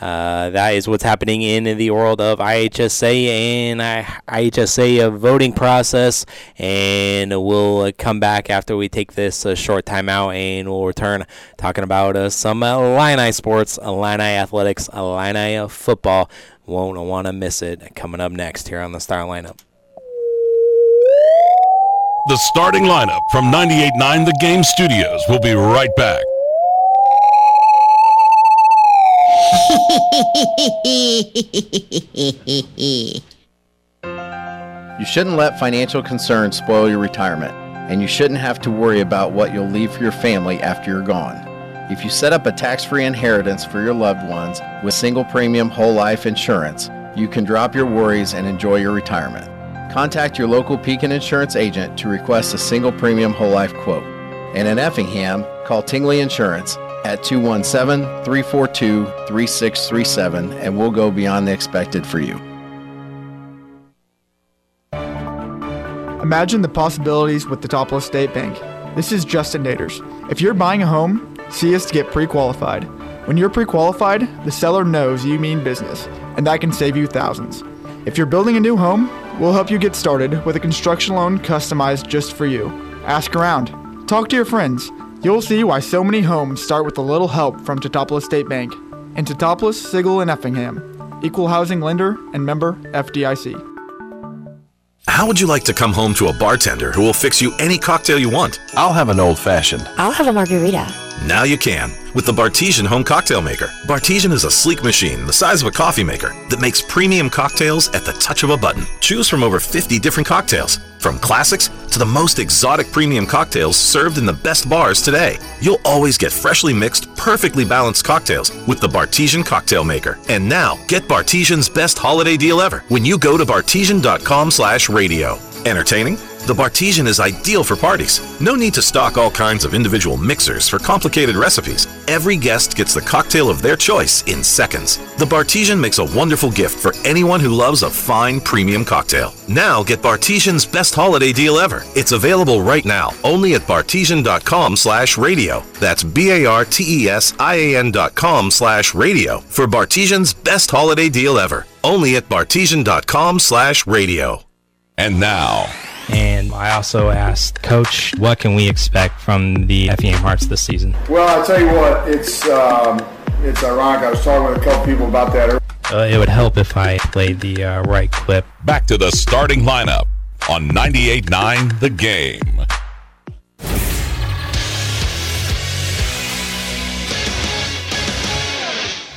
uh, that is what's happening in the world of IHSA and IHSA voting process. And we'll uh, come back after we take this uh, short timeout, and we'll return talking about uh, some Illini sports, Illini athletics, Illini football. Won't want to miss it. Coming up next here on the Star Lineup. The starting lineup from 98.9 The Game Studios will be right back. You shouldn't let financial concerns spoil your retirement, and you shouldn't have to worry about what you'll leave for your family after you're gone. If you set up a tax free inheritance for your loved ones with single premium whole life insurance, you can drop your worries and enjoy your retirement. Contact your local Pekin Insurance agent to request a single premium whole life quote. And in Effingham, call Tingley Insurance at 217 342 3637 and we'll go beyond the expected for you. Imagine the possibilities with the Teutopolis State Bank. This is Justin Naders. If you're buying a home, see us to get pre qualified. When you're pre qualified, the seller knows you mean business, and that can save you thousands. If you're building a new home, we'll help you get started with a construction loan customized just for you. Ask around, talk to your friends. You'll see why so many homes start with a little help from Teutopolis State Bank. And Teutopolis, Sigel, and Effingham. Equal housing lender and member FDIC. How would you like to come home to a bartender who will fix you any cocktail you want? I'll have an old fashioned. I'll have a margarita. Now you can with the Bartesian Home Cocktail Maker. Bartesian is a sleek machine the size of a coffee maker that makes premium cocktails at the touch of a button. Choose from over 50 different cocktails, from classics to the most exotic premium cocktails served in the best bars today. You'll always get freshly mixed, perfectly balanced cocktails with the Bartesian Cocktail Maker. And now, get Bartesian's best holiday deal ever when you go to bartesian.com slash radio. Entertaining? The Bartesian is ideal for parties. No need to stock all kinds of individual mixers for complicated recipes. Every guest gets the cocktail of their choice in seconds. The Bartesian makes a wonderful gift for anyone who loves a fine premium cocktail. Now get Bartesian's best holiday deal ever. It's available right now only at bartesian.com slash radio. That's B-A-R-T-E-S-I-A-N dot com slash radio for Bartesian's best holiday deal ever. Only at bartesian.com slash radio. And now, And I also asked Coach, what can we expect from the Effingham Hearts this season? Well, I tell you what, it's um, it's ironic. I was talking with a couple people about that. earlier. Uh, it would help if I played the uh, right clip. back to the starting lineup on 98.9 The Game.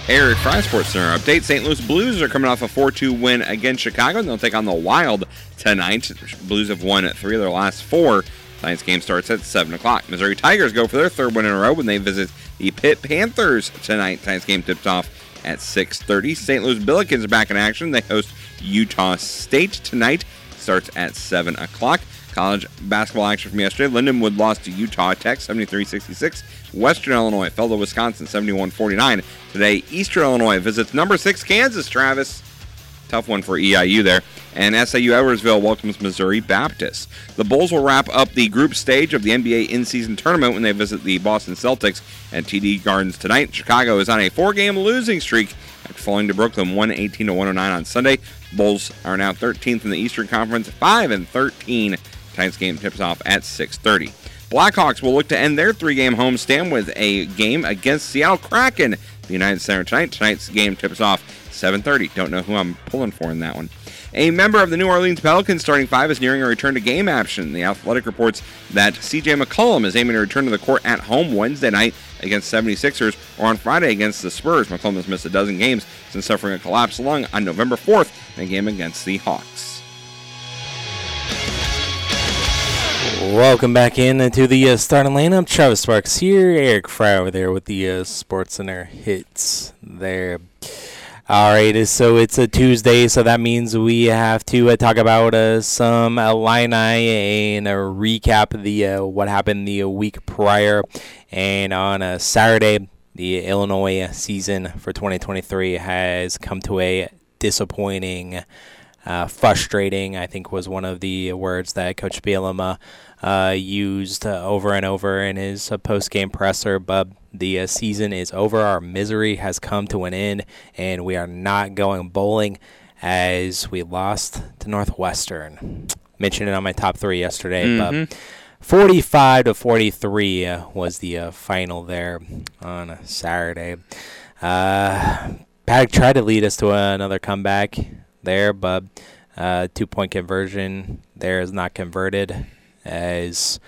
Eric Fry Sports Center update. St. Louis Blues are coming off a 4 2 win against Chicago. And they'll take on the Wild tonight. Blues have won three of their last four. Tonight's game starts at 7 o'clock. Missouri Tigers go for their third win in a row when they visit the Pitt Panthers tonight. Tonight's game tips off at 6.30. St. Louis Billikens are back in action. They host Utah State tonight. Starts at 7 o'clock. College basketball action from yesterday. Lindenwood lost to Utah Tech 73-66. Western Illinois fell to Wisconsin 71-49. Today, Eastern Illinois visits number six Kansas. Travis, tough one for EIU there. And SIU Edwardsville welcomes Missouri Baptist. The Bulls will wrap up the group stage of the NBA in-season tournament when they visit the Boston Celtics at TD Gardens tonight. Chicago is on a four-game losing streak after falling to Brooklyn 118 to 109 on Sunday. Bulls are now 13th in the Eastern Conference, 5 and 13. Tonight's game tips off at 6:30. Blackhawks will look to end their three-game homestand with a game against Seattle Kraken. The United Center tonight. Tonight's game tips off 7:30. Don't know who I'm pulling for in that one. A member of the New Orleans Pelicans starting five is nearing a return to game action. The Athletic reports that CJ McCollum is aiming to return to the court at home Wednesday night against 76ers or on Friday against the Spurs. McCollum has missed a dozen games since suffering a collapsed lung on November 4th in a game against the Hawks. Welcome back in to the uh, starting lineup. Travis Sparks here, Eric Fry over there with the uh, Sports Center hits there. All right, so it's a Tuesday, so that means we have to uh, talk about uh, some Illini and a recap the uh, what happened the week prior. And on a Saturday, the Illinois season for 2023 has come to a disappointing, uh, frustrating. I think was one of the words that Coach Bielema uh, used uh, over and over in his uh, post game presser. But the uh, season is over. Our misery has come to an end, and we are not going bowling as we lost to Northwestern. Mentioned it on my top three yesterday, Mhm. but 45 to 43 uh, was the uh, final there on a Saturday. Uh, Paddock tried to lead us to another comeback there, but uh, two point conversion there is not converted. As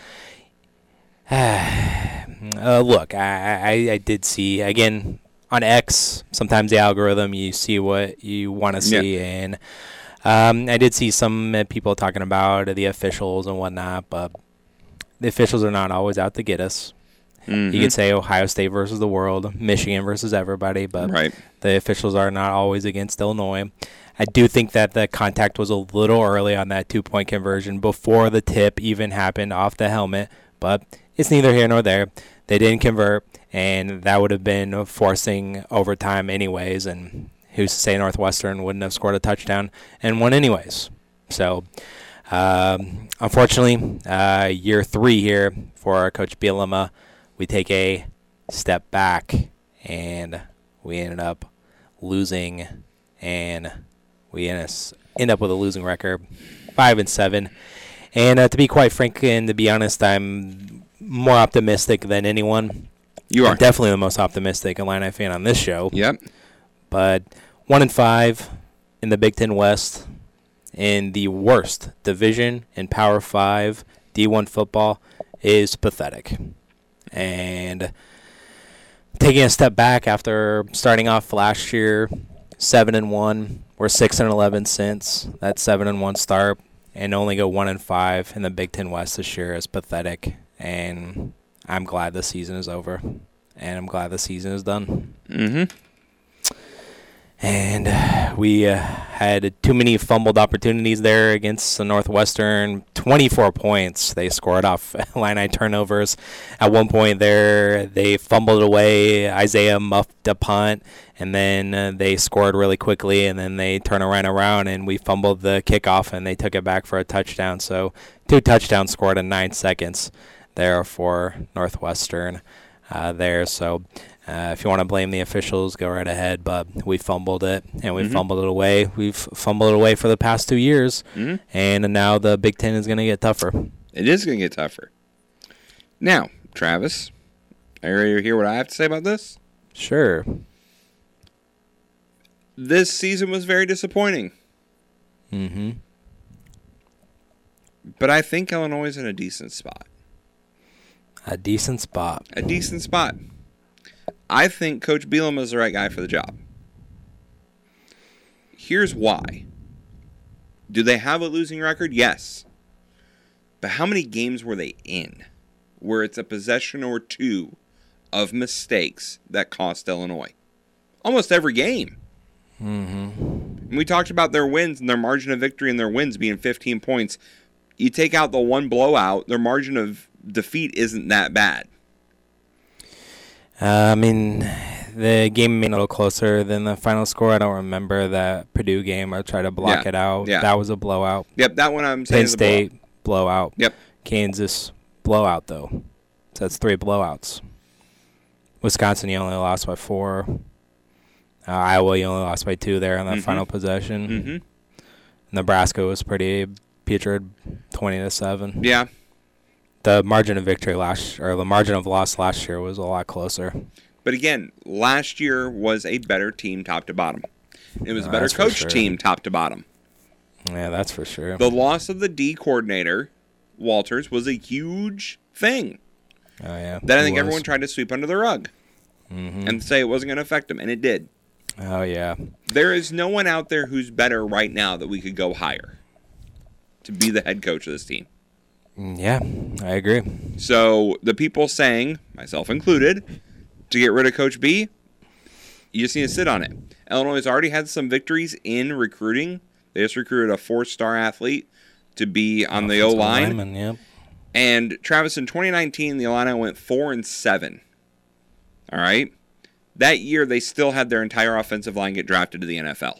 uh, look, I, I, I did see again on X. Sometimes the algorithm you see what you want to Yeah. see, and um, I did see some uh, people talking about the officials and whatnot, but the officials are not always out to get us. You Mhm. could say Ohio State versus the world, Michigan versus everybody, but Right. the officials are not always against Illinois. I do think that the contact was a little early on that two point conversion before the tip even happened off the helmet, but it's neither here nor there. They didn't convert, and that would have been forcing overtime anyways. And who's to say Northwestern wouldn't have scored a touchdown and won anyways? So, um, unfortunately, uh, year three here for our coach Bielema, we take a step back, and we ended up losing, and we end up with a losing record, five and seven. And uh, to be quite frank and to be honest, I'm more optimistic than anyone. You I'm are. definitely the most optimistic Illini fan on this show. Yep. But one and five in the Big Ten West, in the worst division in Power Five D1 football, is pathetic. And taking a step back after starting off last year, seven and one, we're six and eleven since that seven and one start, and only go one and five in the Big Ten West this year is pathetic. And I'm glad the season is over, and I'm glad the season is done. Mm-hmm. And uh, we uh, had too many fumbled opportunities there against the Northwestern. 24 points they scored off line turnovers. At one point there, they fumbled away. Isaiah muffed a punt, and then uh, they scored really quickly, and then they turned around around, and we fumbled the kickoff, and they took it back for a touchdown. So two touchdowns scored in nine seconds there for Northwestern uh, there. So uh, if you want to blame the officials, go right ahead. But we fumbled it, and we Mhm. fumbled it away. We've fumbled it away for the past two years, Mhm. and now the Big Ten is going to get tougher. It is going to get tougher. Now, Travis, are you ready to hear what I have to say about this? Sure. This season was very disappointing, Mm-hmm. but I think Illinois is in a decent spot. A decent spot. A decent spot. I think Coach Bielema is the right guy for the job. Here's why. Do they have a losing record? Yes. But how many games were they in where it's a possession or two of mistakes that cost Illinois? Almost every game. Mm-hmm. And we talked about their wins and their margin of victory and their wins being 15 points. you take out the one blowout, their margin of defeat isn't that bad. Uh, I mean, the game made a little closer than the final score. I don't remember that Purdue game. I tried to block Yeah, it out. yeah. That was a blowout. Yep, that one I'm saying Penn a blowout. State blowout. Yep. Kansas blowout though. So that's three blowouts. Wisconsin, you only lost by four. Uh, Iowa, you only lost by two there on that Mhm. final possession. Mhm. Nebraska was pretty putrid, twenty to seven. Yeah. The margin of victory last, or the margin of loss last year was a lot closer. But again, last year was a better team top to bottom. It was a Uh, better coach sure. team top to bottom. Yeah, that's for sure. The loss of the D coordinator, Walters, was a huge thing. Oh yeah. That I think was. everyone tried to sweep under the rug Mhm. and say it wasn't going to affect them, and it did. Oh yeah. There is no one out there who's better right now that we could go hire to be the head coach of this team. Mm, Yeah, I agree. So the people saying, myself included, to get rid of Coach B, you just need to sit on it. Illinois has already had some victories in recruiting. They just recruited a four-star athlete to be on the O line. yep. And Travis, in 2019, the Illini went four and seven. All right. That year, they still had their entire offensive line get drafted to the NFL.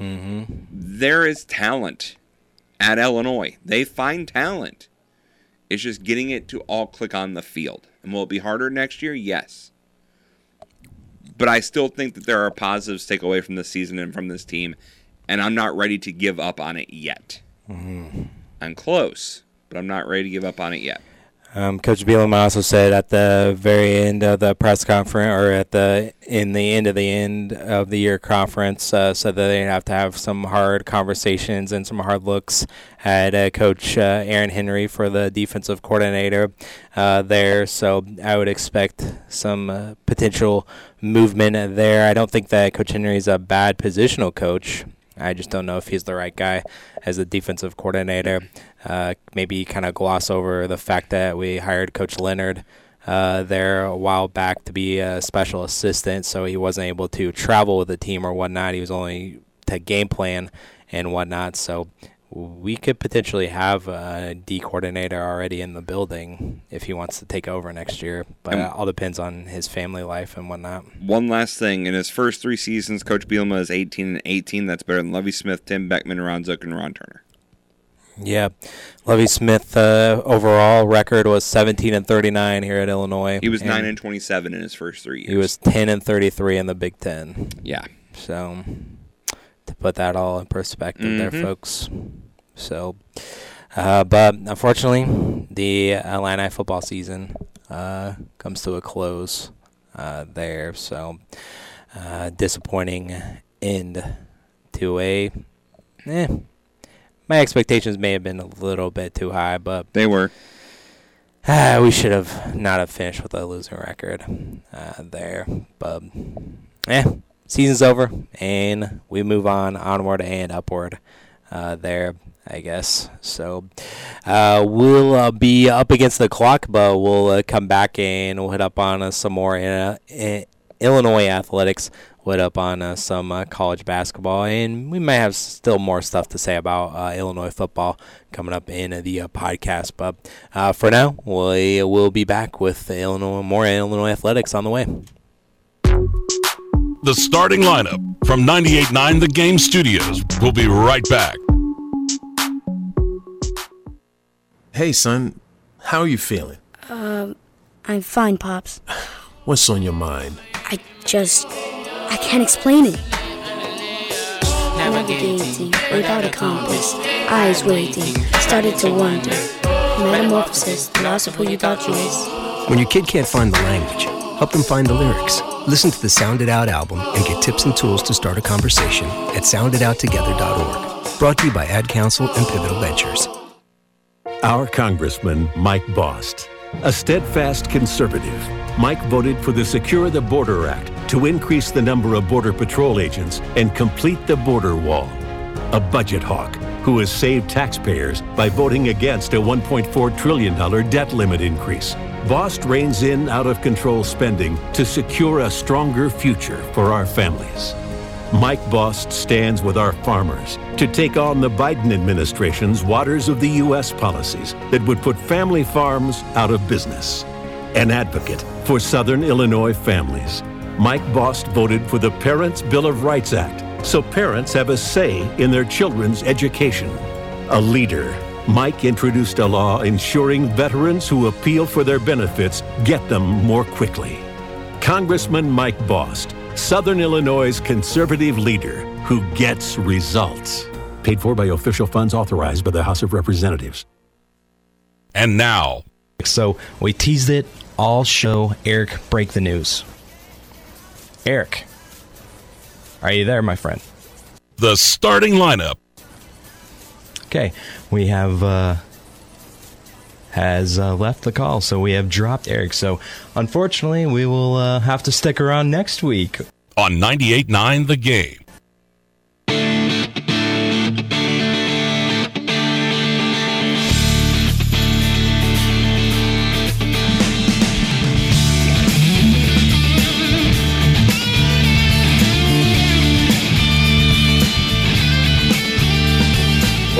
Mm-hmm. There is talent at Illinois. They find talent. It's just getting it to all click on the field. And will it be harder next year? Yes. But I still think that there are positives to take away from this season and from this team. And I'm not ready to give up on it yet. Mm-hmm. I'm close, but I'm not ready to give up on it yet. Um, Coach Bielema also said at the very end of the press conference, or at the in the end of the end of the year conference, uh, said that they have to have some hard conversations and some hard looks at uh, Coach uh, Aaron Henry for the defensive coordinator uh, there. So I would expect some uh, potential movement there. I don't think that Coach Henry is a bad positional coach. I just don't know if he's the right guy as a defensive coordinator. Uh, maybe kind of gloss over the fact that we hired Coach Leonard uh, there a while back to be a special assistant, so he wasn't able to travel with the team or whatnot. He was only to game plan and whatnot. So we could potentially have a D coordinator already in the building if he wants to take over next year. But Um, it all depends on his family life and whatnot. One last thing. In his first three seasons, Coach Bielema is 18 and 18. That's better than Lovie Smith, Tim Beckman, Ron Zook, and Ron Turner. Yeah, Lovie Smith uh, overall record was 17 and 39 here at Illinois. He was 9 and 27 in his first three years. He was 10 and 33 in the Big Ten. Yeah. So to put that all in perspective, there, Mhm. folks. So, uh, but unfortunately, the Illini football season uh, comes to a close uh, there. So, uh, disappointing end to a. Eh, my expectations may have been a little bit too high, but they were. Ah, we should have not have finished with a losing record uh, there, but eh, season's over and we move on onward and upward uh, there, I guess. So uh, we'll uh, be up against the clock, but we'll uh, come back and we'll hit up on uh, some more uh, I- Illinois athletics. We'll up on uh, some uh, college basketball, and we might have still more stuff to say about uh, Illinois football coming up in uh, the uh, podcast. But uh, for now, we will be back with Illinois more Illinois athletics on the way. The starting lineup from 98.9 The Game Studios. We'll be right back. Hey, son, how are you feeling? Um, I'm fine, Pops. What's on your mind? I just. I can't explain it. Navigating without a compass, eyes waiting, started to wonder. Metamorphosis, the loss of who you thought you was. When your kid can't find the language, help them find the lyrics. Listen to the Sound It Out album and get tips and tools to start a conversation at sounditouttogether.org. Brought to you by Ad Council and Pivotal Ventures. Our Congressman, Mike Bost. A steadfast conservative, Mike voted for the Secure the Border Act to increase the number of Border Patrol agents and complete the border wall. A budget hawk who has saved taxpayers by voting against a $1.4 trillion debt limit increase. Bost reins in out of control spending to secure a stronger future for our families. Mike Bost stands with our farmers to take on the Biden administration's Waters of the U.S. policies that would put family farms out of business. An advocate for Southern Illinois families, Mike Bost voted for the Parents' Bill of Rights Act so parents have a say in their children's education. A leader, Mike introduced a law ensuring veterans who appeal for their benefits get them more quickly. Congressman Mike Bost, Southern Illinois' conservative leader who gets results. Paid for by official funds authorized by the House of Representatives. And now. So we teased it all show. Eric, break the news. Eric, are you there, my friend? The starting lineup. Okay, we have uh, has uh, left the call, so we have dropped Eric. So unfortunately, we will uh, have to stick around next week on 98.9 The Game.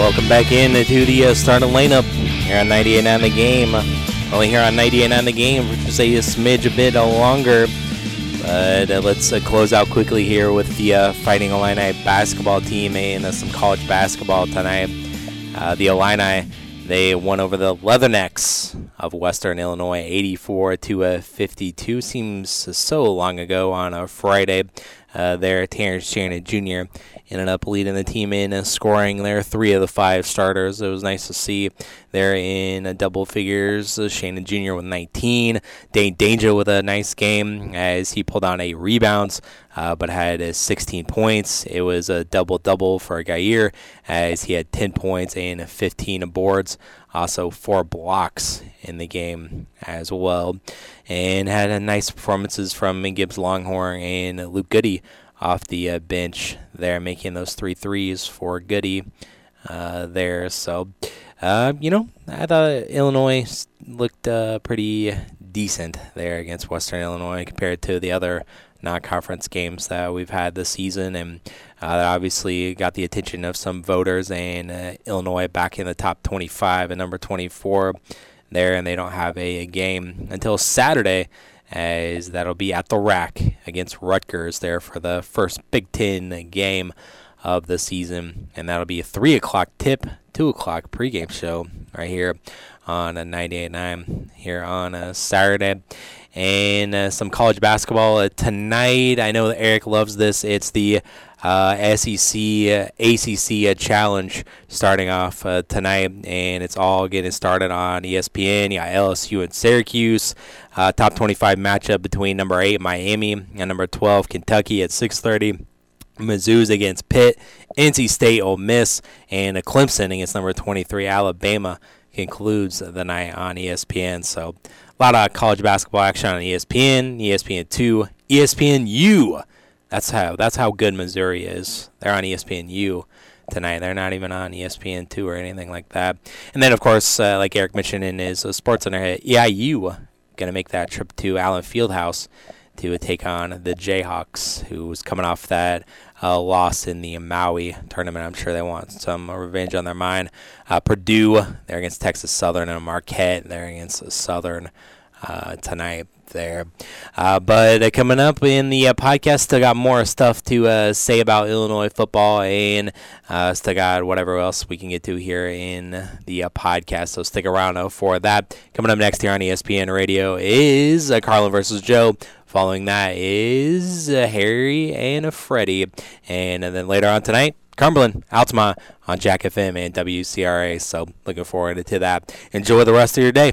Welcome back in to the uh, starting lineup here on 98.9 The Game. Only here on 98.9 The Game which is a smidge a bit longer. But uh, let's uh, close out quickly here with the uh, Fighting Illini basketball team and uh, some college basketball tonight. Uh, the Illini, they won over the Leathernecks of Western Illinois 84 to 52. Seems so long ago on a Friday. there, Terrence Shannon Jr ended up leading the team in scoring there three of the five starters. It was nice to see there in double figures. Uh, Shannon Jr. with 19, Dain Dainja with a nice game as he pulled on eight rebounds, uh, but had uh, 16 points. It was a double double for Gair as he had 10 points and 15 boards. Also four blocks in the game as well, and had a nice performances from Gibbs-Lawhorn and Luke Goode off the uh, bench there, making those three threes for Goode uh, there. So, uh, you know, I thought Illinois looked uh, pretty decent there against Western Illinois compared to the other non-conference games that we've had this season, and uh, that obviously got the attention of some voters. And uh, Illinois back in the top 25 and number 24 there, and they don't have a, a game until Saturday as that'll be at the rack against Rutgers there for the first Big Ten game of the season, and that'll be a three o'clock tip, two o'clock pregame show right here on a 98.9 here on a Saturday. And uh, some college basketball uh, tonight. I know Eric loves this. It's the uh, SEC, ACC challenge starting off uh, tonight, and it's all getting started on ESPN. Got LSU and Syracuse. Uh, top 25 matchup between number 8 Miami and number 12 Kentucky at 6:30. Mizzou's against Pitt, NC State, Ole Miss, and Clemson against number 23 Alabama concludes the night on ESPN. So a lot of college basketball action on ESPN, ESPN2, ESPNU that's how that's how good Missouri is. They're on ESPNU tonight. They're not even on ESPN two or anything like that. And then of course, uh, like Eric mentioned in his uh, Sports Center, EIU gonna make that trip to Allen Fieldhouse to take on the Jayhawks, who was coming off that uh, loss in the Maui tournament. I'm sure they want some revenge on their mind. Uh, Purdue, they're against Texas Southern, and Marquette, they're against Southern uh, tonight there. Uh, but uh, coming up in the uh, podcast, still got more stuff to uh, say about Illinois football and uh, still got whatever else we can get to here in the uh, podcast. So stick around for that. Coming up next here on ESPN Radio is Carlin versus Joe. Following that is Harry and Freddie. And, and then later on tonight, Cumberland, Altamont on Jack FM and WCRA. So looking forward to that. Enjoy the rest of your day.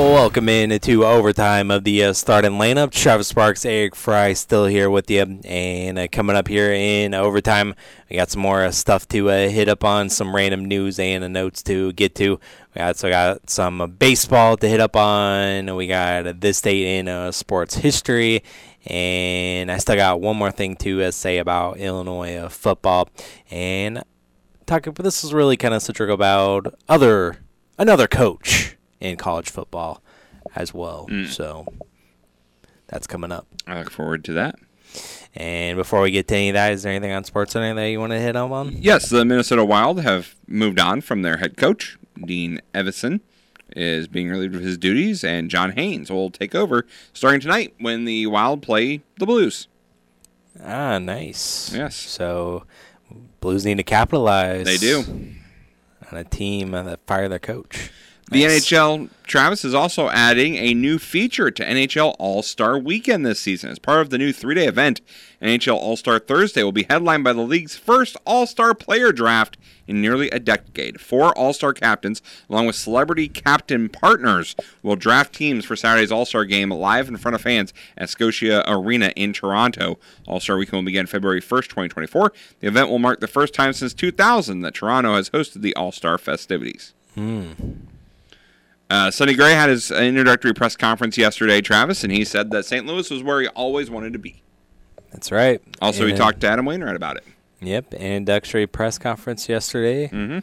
Welcome in to overtime of the uh, starting lineup. Travis Sparks, Eric Fry still here with you. And uh, coming up here in overtime, we got some more uh, stuff to uh, hit up on, some random news and uh, notes to get to. We got, got some uh, baseball to hit up on. We got this date in sports history. And I still got one more thing to say about Illinois football. And talking, but this is really kind of centric about other another coach in college football as well. So that's coming up. I look forward to that. And before we get to any of that, is there anything on sports or anything that you want to hit up on? Yes, the Minnesota Wild have moved on from their head coach. Dean Evason is being relieved of his duties, and John Hynes will take over starting tonight when the Wild play the Blues. Ah, nice. Yes. So Blues need to capitalize. They do. On a team that fire their coach. The NHL, Travis, is also adding a new feature to NHL All Star Weekend this season. As part of the new three day event, NHL All Star Thursday will be headlined by the league's first All Star player draft in nearly a decade. Four All Star captains, along with celebrity captain partners, will draft teams for Saturday's All Star game live in front of fans at Scotia Arena in Toronto. All Star Weekend will begin February 1st, 2024. The event will mark the first time since 2000 that Toronto has hosted the All Star festivities. Hmm. Uh, Sonny Gray had his introductory press conference yesterday, Travis, and he said that St. Louis was where he always wanted to be. That's right. Also, he talked to Adam Wainwright about it. Yep, introductory press conference yesterday. Mm-hmm.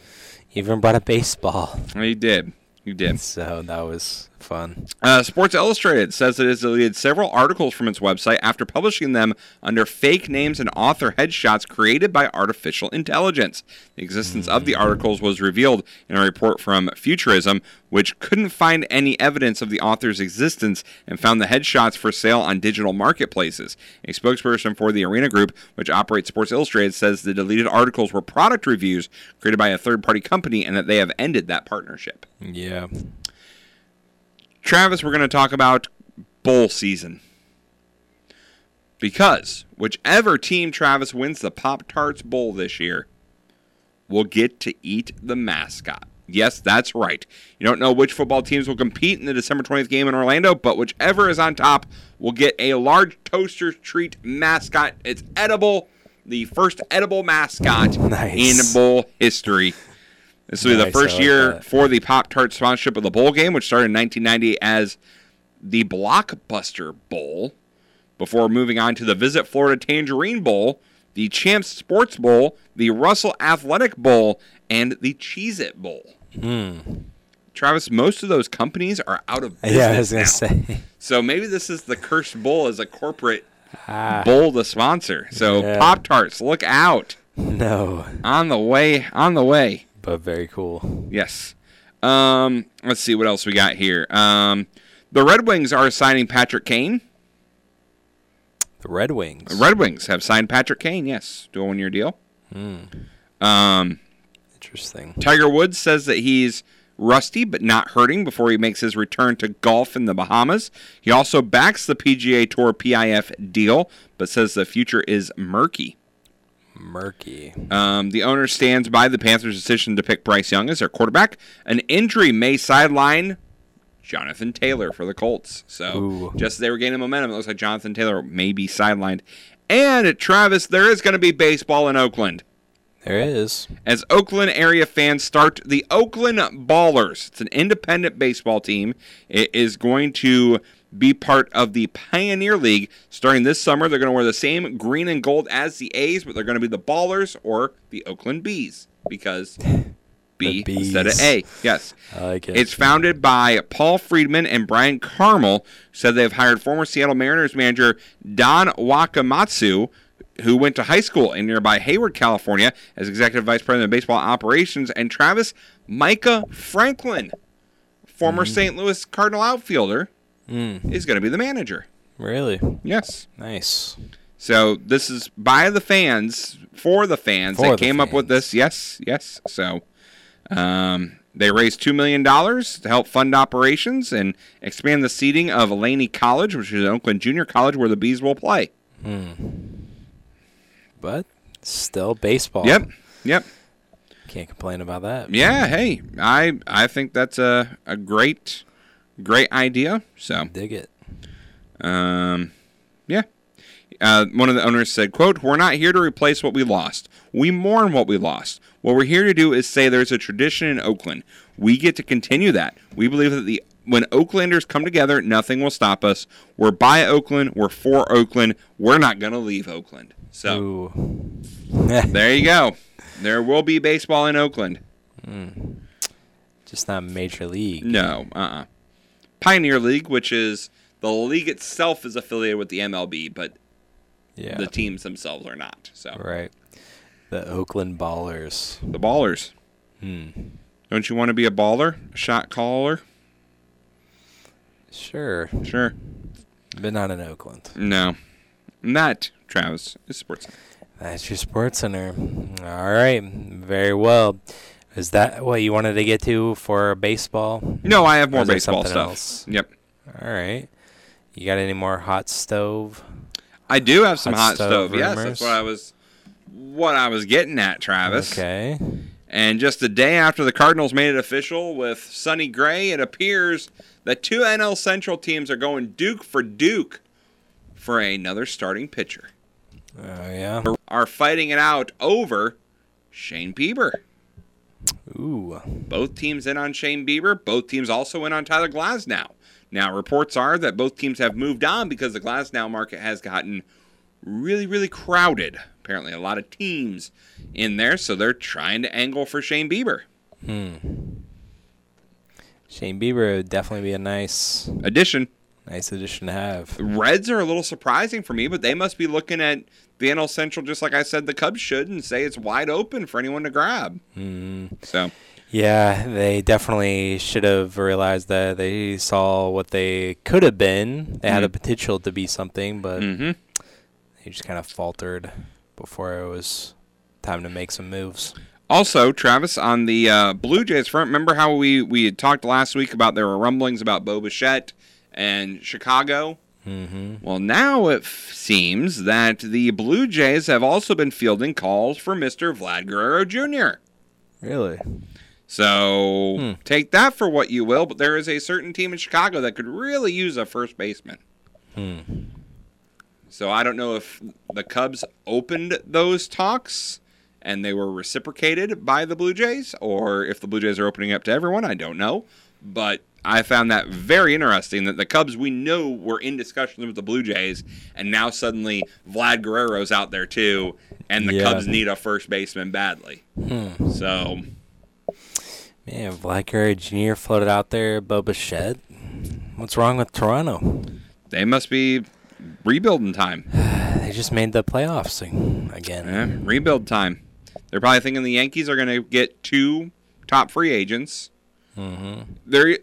Even brought up baseball. He did. He did. So that was fun. Uh, Sports Illustrated says it has deleted several articles from its website after publishing them under fake names and author headshots created by artificial intelligence. The existence of the articles was revealed in a report from Futurism, which couldn't find any evidence of the author's existence and found the headshots for sale on digital marketplaces. A spokesperson for the Arena Group, which operates Sports Illustrated, says the deleted articles were product reviews created by a third party company and that they have ended that partnership. Yeah. Travis, we're going to talk about bowl season. Because whichever team Travis wins the Pop Tarts Bowl this year will get to eat the mascot. Yes, that's right. You don't know which football teams will compete in the December 20th game in Orlando, but whichever is on top will get a large toaster treat mascot. It's edible, the first edible mascot Nice. in bowl history. This will be the first like year that. for the Pop Tart sponsorship of the bowl game, which started in 1990 as the Blockbuster Bowl, before moving on to the Visit Florida Tangerine Bowl, the Champs Sports Bowl, the Russell Athletic Bowl, and the Cheez It Bowl. Hmm. Travis, most of those companies are out of business Yeah, I was gonna now. say. So maybe this is the cursed bowl as a corporate Ah. bowl to sponsor. So Yeah. Pop Tarts, look out! No. On the way, on the way. But very cool. Yes. Um, let's see what else we got here. Um, the Red Wings are signing Patrick Kane. The Red Wings. Red Wings have signed Patrick Kane. Yes, to a one-year deal. Hmm. Um, Interesting. Tiger Woods says that he's rusty but not hurting before he makes his return to golf in the Bahamas. He also backs the PGA Tour PIF deal, but says the future is murky. Murky. Um, the owner stands by the Panthers' decision to pick Bryce Young as their quarterback. An injury may sideline Jonathan Taylor for the Colts. So Ooh. just as they were gaining momentum, it looks like Jonathan Taylor may be sidelined. And Travis, there is going to be baseball in Oakland. There is. As Oakland area fans start the Oakland Ballers. It's an independent baseball team. It is going to be part of the Pioneer League starting this summer. They're going to wear the same green and gold as the A's, but they're going to be the Ballers or the Oakland Bees because B instead of. A. Yes. I it. It's founded by Paul Freedman and Brian Carmel. Said they've hired former Seattle Mariners manager Don Wakamatsu, who went to high school in nearby Hayward, California, as executive vice president of baseball operations, and Travis Micah Franklin, former St. Louis Cardinal outfielder, Mm. is going to be the manager. Really? Yes. Nice. So this is by the fans, for the fans For that the came up with this. Yes, yes. So um, they raised $2 million to help fund operations and expand the seating of Laney College, which is an Oakland junior college where the Bees will play. Hmm. But still baseball. Yep, yep. Can't complain about that. Yeah, hey, I I think that's a, a great great idea. So dig it. Um, yeah. Uh, one of the owners said, "quote We're not here to replace what we lost. We mourn what we lost. What we're here to do is say there's a tradition in Oakland. We get to continue that. We believe that the when Oaklanders come together, nothing will stop us. We're by Oakland. We're for Oakland. We're not gonna leave Oakland. So there you go. There will be baseball in Oakland. Just not major league. No, uh uh Pioneer League, which is the league itself is affiliated with the MLB, but Yeah. the teams themselves are not. So Right. The Oakland Ballers. the ballers. Hmm. Don't you want to be a baller, a shot caller? Sure. Sure. But not in Oakland. No. not Travis, is sports. That's your sports center. All right. Very well. Is that what you wanted to get to for baseball? No, I have more baseball stuff. else? Yep. All right. You got any more hot stove? I do have some Hot hot, stove stove. Yes, that's what I was what I was getting at, Travis. Okay. And just the day after the Cardinals made it official with Sonny Gray, it appears that two NL Central teams are going Duke for Duke for another starting pitcher. Oh yeah. Are fighting it out over Shane Bieber. Ooh. Both teams in on Shane Bieber. Both teams also in on Tyler Glasnow. Now, reports are that both teams have moved on because the Glasnow market has gotten really, really crowded. Apparently, a lot of teams in there, so they're trying to angle for Shane Bieber. Hmm. Shane Bieber would definitely be a nice addition. Nice addition to have. Reds are a little surprising for me, but they must be looking at the NL Central just like I said the Cubs should and say it's wide open for anyone to grab. Hmm. So, Yeah, they definitely should have realized that they saw what they could have been. They had the Mhm. potential to be something, but Mhm. they just kind of faltered before it was time to make some moves. Also, Travis, on the uh, Blue Jays front, remember how we, we had talked last week about there were rumblings about Bo Bichette and Chicago? Mm-hmm. Well, now it f- seems that the Blue Jays have also been fielding calls for Mr. Vlad Guerrero Jr. Really? So take that for what you will, but there is a certain team in Chicago that could really use a first baseman. Hmm. So I don't know if the Cubs opened those talks and they were reciprocated by the Blue Jays, or if the Blue Jays are opening up to everyone. I don't know. But I found that very interesting that the Cubs we know were in discussions with the Blue Jays, and now suddenly Vlad Guerrero's out there too, and the Yeah. Cubs need a first baseman badly. Hmm. So Man, Vlad Guerrero Jr. floated out there, Bo Bichette. What's wrong with Toronto? They must be rebuilding time. They just made the playoffs again. Yeah, rebuild time. They're probably thinking the Yankees are going to get two top free agents. Mm-hmm. They're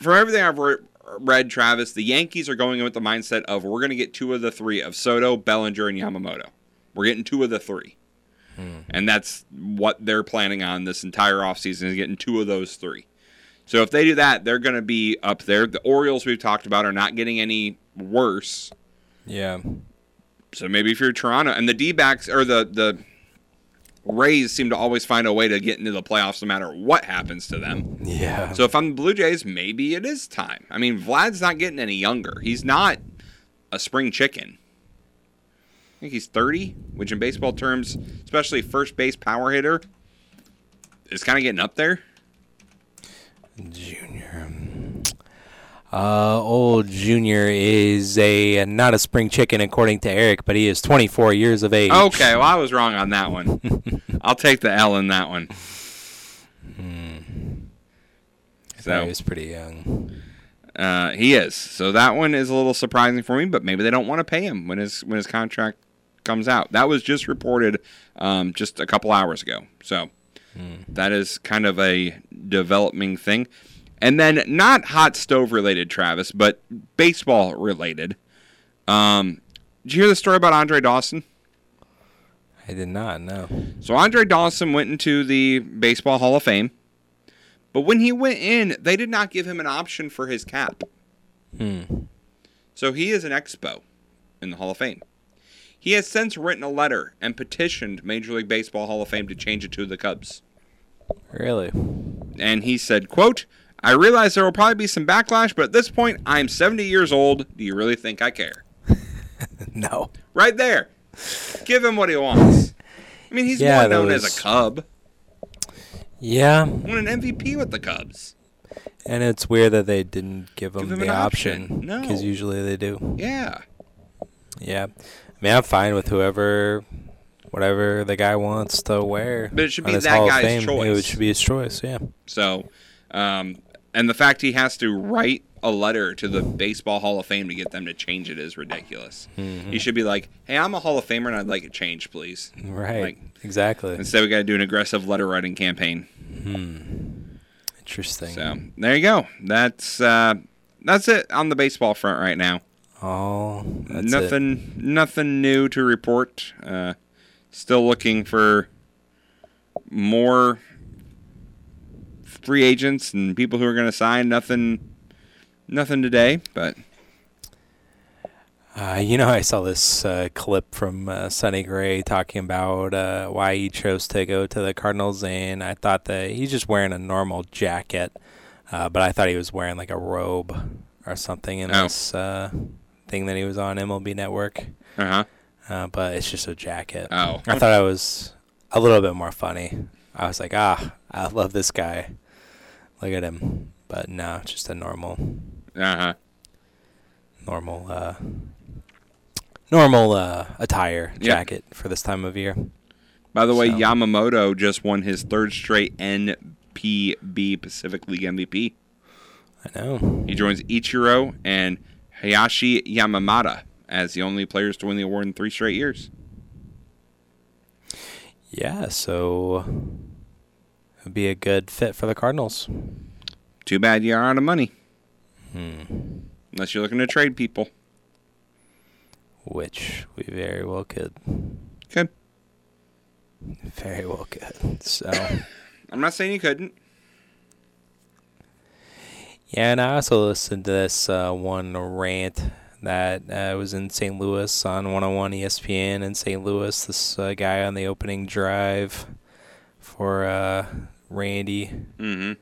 from everything I've re- read, Travis, the Yankees are going in with the mindset of we're going to get two of the three of Soto, Bellinger, and Yamamoto. We're getting two of the three. Hmm. And that's what they're planning on this entire offseason is getting two of those three. So if they do that, they're going to be up there. The Orioles we've talked about are not getting any worse. Yeah. So maybe if you're Toronto and the D backs or the the Rays seem to always find a way to get into the playoffs no matter what happens to them. Yeah. So if I'm the Blue Jays, maybe it is time. I mean, Vlad's not getting any younger. He's not a spring chicken. I think he's 30, which in baseball terms, especially first base power hitter, is kind of getting up there. Junior. Uh, old Junior is a not a spring chicken according to Eric, but he is 24 years of age. Okay, well, I was wrong on that one. I'll take the L in that one. I thought he was pretty young. Uh, he is. So that one is a little surprising for me, but maybe they don't want to pay him when his when his contract comes out. That was just reported um, just a couple hours ago. So that is kind of a developing thing. And then not hot stove related, Travis, but baseball related. Um, did you hear the story about Andre Dawson? I did not know. So Andre Dawson went into the Baseball Hall of Fame, but when he went in, they did not give him an option for his cap. Hmm. So he is an expo in the Hall of Fame. He has since written a letter and petitioned Major League Baseball Hall of Fame to change it to the Cubs. Really? And he said, quote, I realize there will probably be some backlash, but at this point, I'm 70 years old. Do you really think I care? no. Right there. Give him what he wants. I mean, he's Yeah, more known was- as a Cub. Yeah. Won an MVP with the Cubs. And it's weird that they didn't give him, him the option. option. No. Because usually they do. Yeah. Yeah. I mean, I'm fine with whoever, whatever the guy wants to wear. But it should be that Hall guy's choice. It should be his choice, yeah. So, um, and the fact he has to write a letter to the Baseball Hall of Fame to get them to change it is ridiculous. Mhm. He should be like, "Hey, I'm a Hall of Famer and I'd like it changed, please." Right. Like, exactly. instead, we got to do an aggressive letter writing campaign. Hmm. Interesting. So there you go. That's uh, that's it on the baseball front right now. Oh, that's nothing, nothing new to report. Uh, still looking for more free agents and people who are going to sign. Nothing, nothing today. But Uh, you know, I saw this uh, clip from uh, Sonny Gray talking about uh, why he chose to go to the Cardinals, and I thought that he's just wearing a normal jacket, uh, but I thought he was wearing like a robe or something in Oh. this uh, thing that he was on MLB Network. Uh-huh. Uh, but it's just a jacket. Oh. I thought I was a little bit more funny. I was like, ah, I love this guy. Look at him. But no, just a normal, uh huh, normal, uh, normal uh, attire jacket for this time of year. by the way, So- Yamamoto just won his third straight NPB Pacific League MVP. I know. He joins Ichiro and Hisashi Yamada as the only players to win the award in three straight years. Yeah, so it'd be a good fit for the Cardinals. Too bad you're out of money. Hmm. Unless you're looking to trade people. Which we very well could. Could. Very well could. So. I'm not saying you couldn't. Yeah, and I also listened to this uh, one rant that uh, was in St. Louis on 101 ESPN in St. Louis. This uh, guy on the opening drive for uh, Randy. Mm-hmm.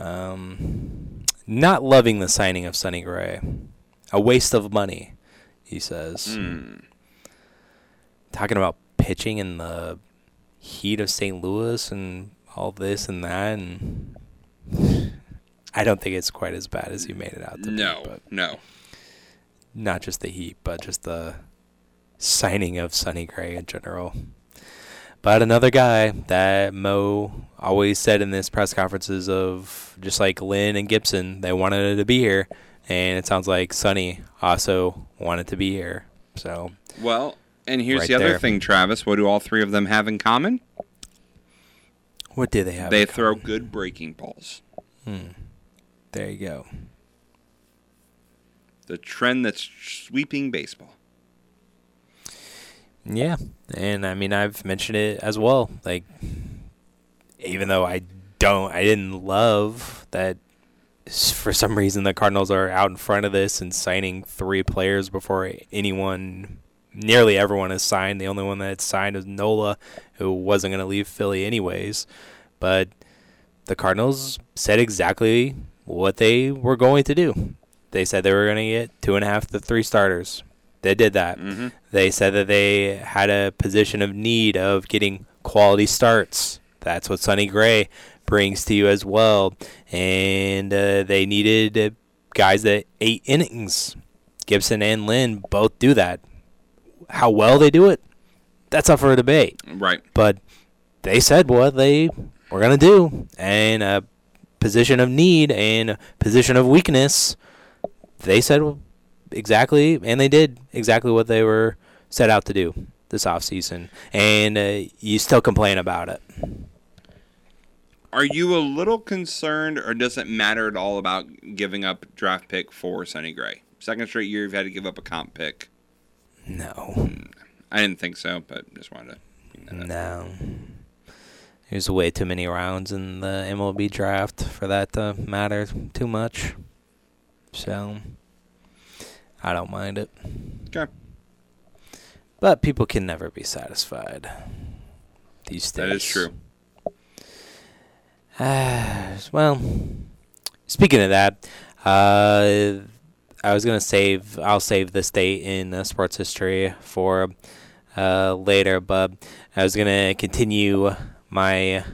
Um, not loving the signing of Sonny Gray. A waste of money, he says. Mm. Talking about pitching in the heat of St. Louis and all this and that, and I don't think it's quite as bad as you made it out to No, be. No, no. not just the heat, but just the signing of Sonny Gray in general. But another guy that Mo always said in his press conferences of just like Lynn and Gibson, they wanted to be here, and it sounds like Sonny also wanted to be here. So Well, and here's Right the other there. thing, Travis. What do all three of them have in common? what do they have? They throw good breaking balls. Hmm. There you go. The trend that's sweeping baseball. Yeah, and I mean I've mentioned it as well. Like, even though I don't, I didn't love that. For some reason, the Cardinals are out in front of this and signing three players before anyone, nearly everyone, has signed. The only one that signed was Nola, who wasn't going to leave Philly anyways. But the Cardinals said exactly what they were going to do. They said they were going to get two and a half to three starters. They did that. Mhm. They said that they had a position of need of getting quality starts. That's what Sonny Gray brings to you as well. And uh, they needed uh, guys that eight innings. Gibson and Lynn both do that. How well they do it, that's up for a debate. Right. But they said what they were going to do. And a position of need and a position of weakness, they said exactly, and they did exactly what they were set out to do this offseason. And uh, you still complain about it. Are you a little concerned, or does it matter at all about giving up draft pick for Sonny Gray? Second straight year you've had to give up a comp pick. No. I didn't think so, but just wanted to. No. There's way too many rounds in the MLB draft for that to matter too much. So, I don't mind it. Okay. But people can never be satisfied these days. That is true. Uh, well, speaking of that, uh, I was gonna save. I'll save this date in uh, sports history for uh, later, but I was gonna continue my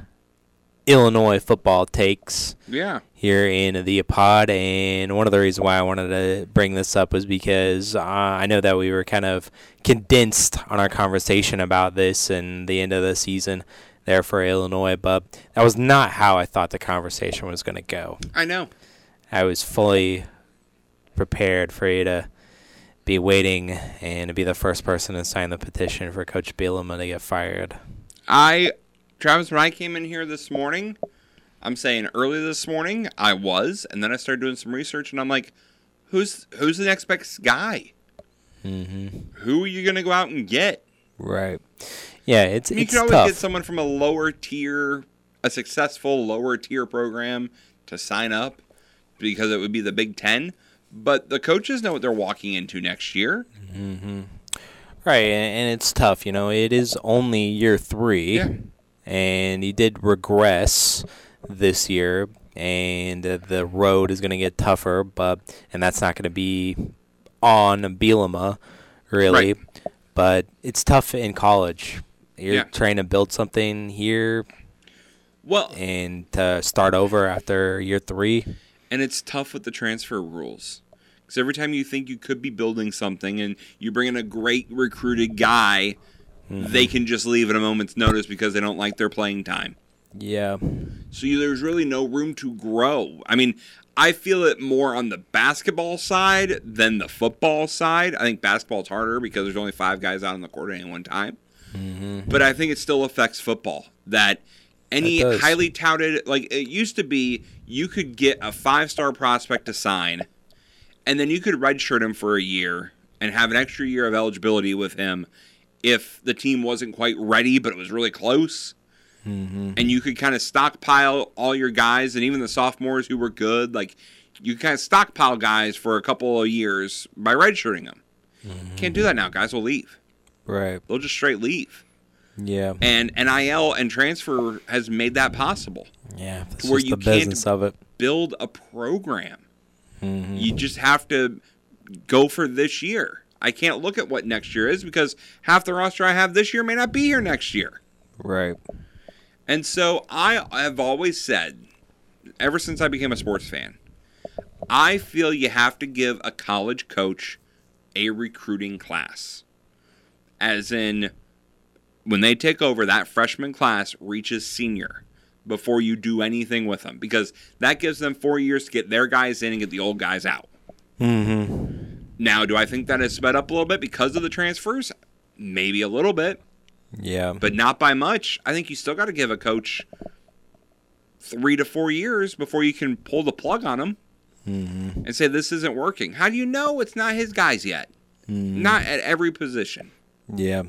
Illinois football takes. Yeah. Here in the pod, and one of the reasons why I wanted to bring this up was because uh, I know that we were kind of condensed on our conversation about this and the end of the season there for Illinois, but that was not how I thought the conversation was going to go. I know. I was fully prepared for you to be waiting and to be the first person to sign the petition for Coach Bielema to get fired. I, Travis, when I came in here this morning, I'm saying early this morning I was, and then I started doing some research, and I'm like, who's who's the next best guy? Mm-hmm. Who are you gonna go out and get? Right. Yeah, it's I mean, you it's can always tough. get someone from a lower tier, a successful lower tier program to sign up because it would be the Big Ten. But the coaches know what they're walking into next year. Mm-hmm. Right, and and it's tough. You know, it is only year three, and he did regress this year, and uh, the road is going to get tougher. But and that's not going to be on Bielema, really. Right. But it's tough in college. You're Yeah. trying to build something here, Well, and to start over after year three. and it's tough with the transfer rules because every time you think you could be building something and you bring in a great recruited guy, they can just leave at a moment's notice because they don't like their playing time. Yeah. So you, there's really no room to grow. I mean, I feel it more on the basketball side than the football side. I think basketball's harder because there's only five guys out on the court at any one time. Mm-hmm. But I think it still affects football that any highly touted like it used to be you could get a five star prospect to sign and then you could redshirt him for a year and have an extra year of eligibility with him if the team wasn't quite ready but it was really close Mm-hmm. and you could kind of stockpile all your guys and even the sophomores who were good like you kind of stockpile guys for a couple of years by redshirting them can't do that now guys will leave Right. they'll just straight leave Yeah. and nil and transfer has made that possible Yeah. That's to where you the can't of it. build a program Mhm. you just have to go for this year i can't look at what next year is because half the roster i have this year may not be here next year Right. And so I have always said, ever since I became a sports fan, I feel you have to give a college coach a recruiting class. As in, when they take over, that freshman class reaches senior before you do anything with them because that gives them four years to get their guys in and get the old guys out. Mm-hmm. Now, do I think that has sped up a little bit because of the transfers? Maybe a little bit Yeah. but not by much. I think you still got to give a coach three to four years before you can pull the plug on him Mm-hmm. and say this isn't working. How do you know it's not his guys yet? Not at every position. Yeah.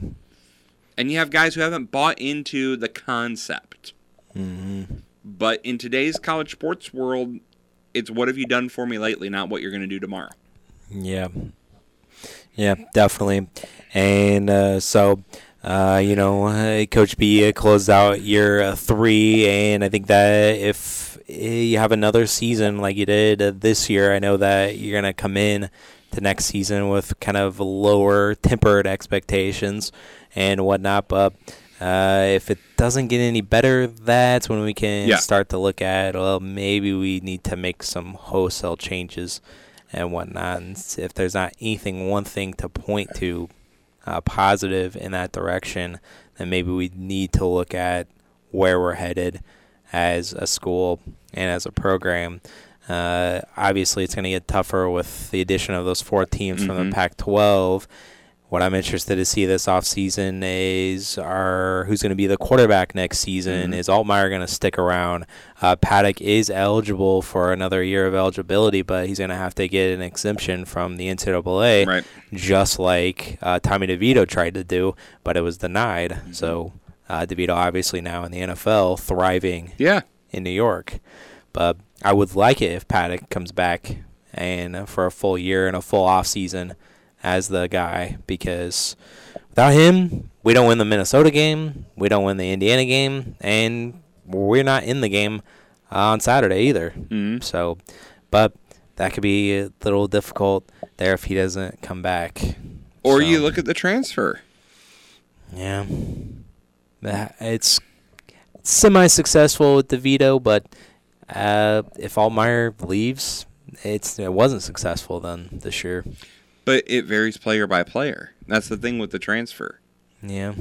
And you have guys who haven't bought into the concept. Mm-hmm. But in today's college sports world, it's what have you done for me lately, not what you're going to do tomorrow. Yeah. Yeah, definitely. And uh, so, uh, you know, uh, Coach B uh, closed out year uh, three, and I think that if uh, you have another season like you did this year, I know that you're going to come in to next season with kind of lower tempered expectations and whatnot. But uh, if it doesn't get any better, that's when we can Yeah. start to look at, well, maybe we need to make some wholesale changes and whatnot. And if there's not anything, one thing to point to uh, positive in that direction, then maybe we need to look at where we're headed as a school and as a program. Uh, obviously, it's going to get tougher with the addition of those four teams from Mhm. the Pac-12. What I'm interested to see this offseason is are who's going to be the quarterback next season. Mhm. Is Altmyer going to stick around? Uh, Paddock is eligible for another year of eligibility, but he's going to have to get an exemption from the NCAA, Right. just like uh, Tommy DeVito tried to do, but it was denied. So uh, DeVito obviously now in the NFL, thriving Yeah. in New York. But I would like it if Paddock comes back and uh, for a full year and a full off season as the guy because without him, we don't win the Minnesota game, we don't win the Indiana game, and we're not in the game on Saturday either. Mhm. So, but that could be a little difficult there if he doesn't come back. Or So, you look at the transfer. yeah, That- it's semi-successful with DeVito, but uh, if Altmyer leaves, it's it wasn't successful then this year. But it varies player by player. That's the thing with the transfer. Yeah.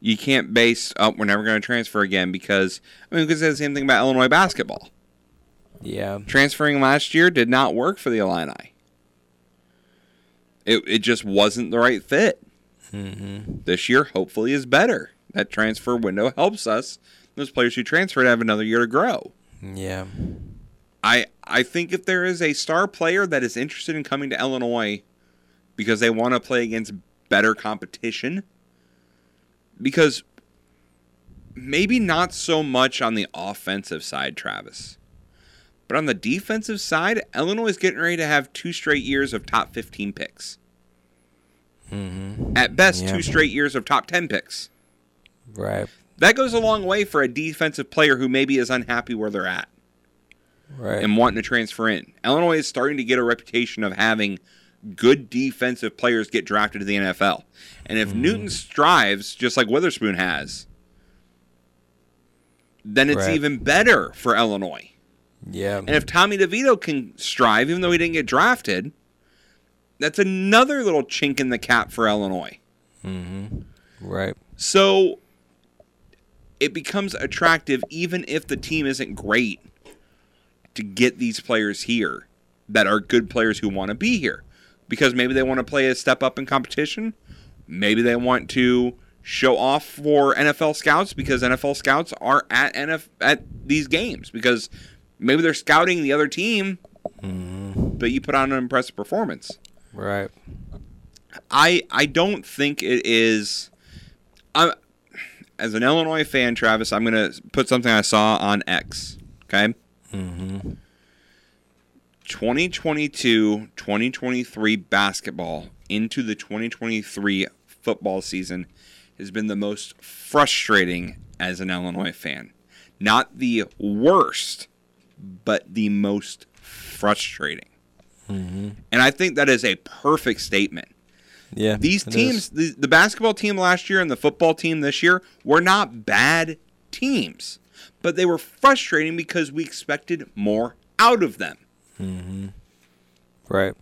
You can't base, oh, we're never going to transfer again because, I mean, because the same thing about Illinois basketball. Yeah. Transferring last year did not work for the Illini. It, it just wasn't the right fit. Mm-hmm. This year, hopefully, is better. That transfer window helps us. Those players who transferred have another year to grow. Yeah. I I think if there is a star player that is interested in coming to Illinois because they want to play against better competition, because maybe not so much on the offensive side, Travis, but on the defensive side, Illinois is getting ready to have two straight years of top 15 picks. Mm-hmm. At best, Yeah. two straight years of top 10 picks. Right. That goes a long way for a defensive player who maybe is unhappy where they're at. Right. and wanting to transfer in. Illinois is starting to get a reputation of having good defensive players get drafted to the NFL. And if Newton strives, just like Witherspoon has, then it's Right. even better for Illinois. Yeah. And if Tommy DeVito can strive, even though he didn't get drafted, that's another little chink in the cap for Illinois. Mm-hmm. Right. So it becomes attractive even if the team isn't great to get these players here that are good players who want to be here because maybe they want to play a step up in competition. Maybe they want to show off for NFL scouts because NFL scouts are at NF at these games because maybe they're scouting the other team, but you put on an impressive performance. Right. I I don't think it is. I as an Illinois fan, Travis, I'm gonna put something I saw on X. Okay. Mm-hmm. 2022 2023 basketball into the 2023 football season has been the most frustrating as an Illinois fan. Not the worst, but the most frustrating. Mm-hmm. And I think that is a perfect statement. Yeah. These teams, the, the basketball team last year and the football team this year, were not bad teams, but they were frustrating because we expected more out of them. Mm-hmm. Right.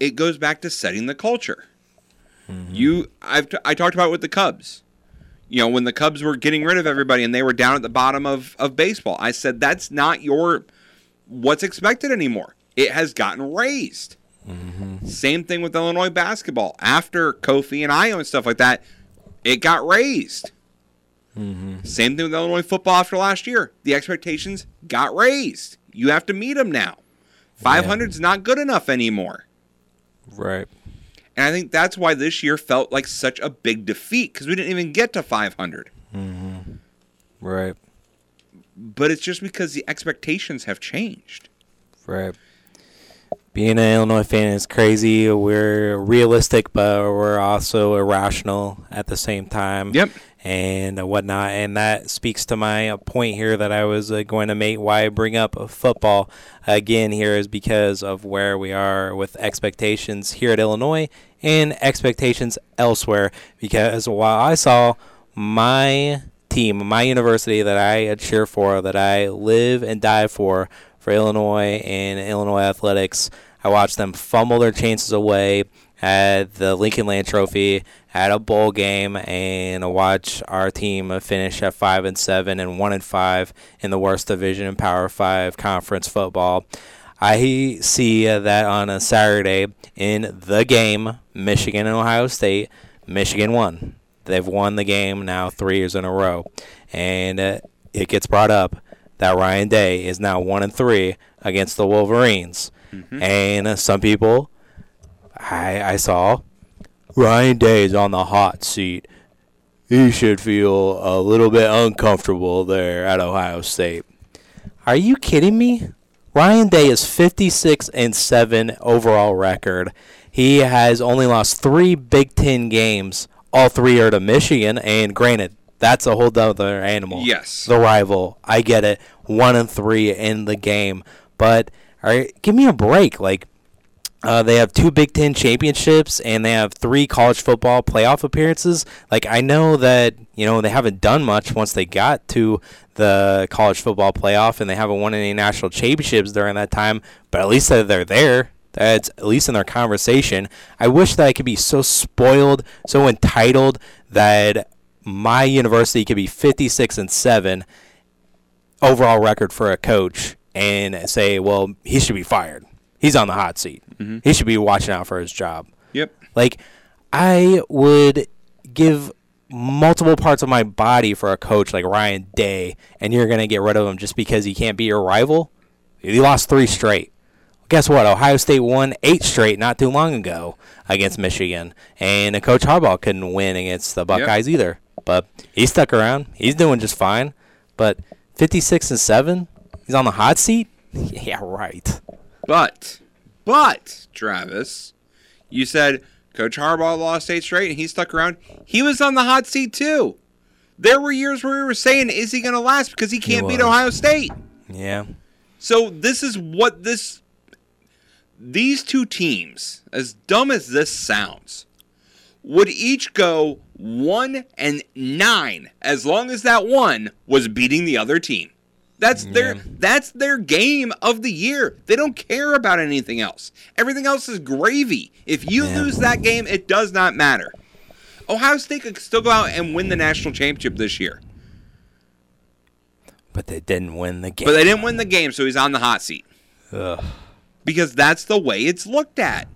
It goes back to setting the culture. You, I've t- I talked about it with the Cubs. You know, when the Cubs were getting rid of everybody and they were down at the bottom of, of baseball, I said that's not your what's expected anymore. It has gotten raised. Same thing with Illinois basketball. After Kofi and Ayo and stuff like that, it got raised. Mm-hmm. Same thing with Illinois football after last year. The expectations got raised. You have to meet them now. 500 is not good enough anymore. Right. And I think that's why this year felt like such a big defeat because we didn't even get to 500. Mm-hmm. Right. But it's just because the expectations have changed. Right. Being an Illinois fan is crazy. We're realistic, but we're also irrational at the same time. Yep. And whatnot. And that speaks to my point here that I was uh, going to make. Why I bring up football again here is because of where we are with expectations here at Illinois and expectations elsewhere. Because while I saw my team, my university that I cheer for, that I live and die for, for Illinois and Illinois athletics. I watched them fumble their chances away at the Lincoln Land Trophy, at a bowl game, and watch our team finish at five and seven and one and five in the worst division in Power Five conference football. I see that on a Saturday in the game, Michigan and Ohio State. Michigan won. They've won the game now three years in a row, and uh, it gets brought up that Ryan Day is now one and three against the Wolverines, and uh, some people I I saw Ryan Day is on the hot seat. He should feel a little bit uncomfortable there at Ohio State. Are you kidding me? Ryan Day is 56 and 7 overall record. He has only lost 3 Big 10 games. All 3 are to Michigan and granted, that's a whole other animal. Yes. The rival. I get it. one and three in the game. But all right, give me a break. Like uh, they have two Big Ten championships and they have three college football playoff appearances. Like I know that you know they haven't done much once they got to the college football playoff and they haven't won any national championships during that time. But at least they're there. That's at least in their conversation. I wish that I could be so spoiled, so entitled that my university could be 56 and seven overall record for a coach and say, well, he should be fired. He's on the hot seat. Mhm. He should be watching out for his job. Yep. Like, I would give multiple parts of my body for a coach like Ryan Day, and you're going to get rid of him just because he can't be your rival? He lost three straight. Guess what? Ohio State won eight straight not too long ago against Michigan, and Coach Harbaugh couldn't win against the Buckeyes either. But he stuck around. He's doing just fine. But 56 and seven, he's on the hot seat. Yeah, right. But, but, Travis, you said Coach Harbaugh lost eight straight and he stuck around. He was on the hot seat too. There were years where we were saying, is he going to last because he can't beat. Ohio State? Yeah. So this is what this these two teams, as dumb as this sounds, would each go one and nine as long as that one was beating the other team. That's their that's their game of the year. They don't care about anything else. Everything else is gravy. If you lose that game, it does not matter. Ohio State could still go out and win the national championship this year. But they didn't win the game. But they didn't win the game, so he's on the hot seat. Ugh. Because that's the way it's looked at.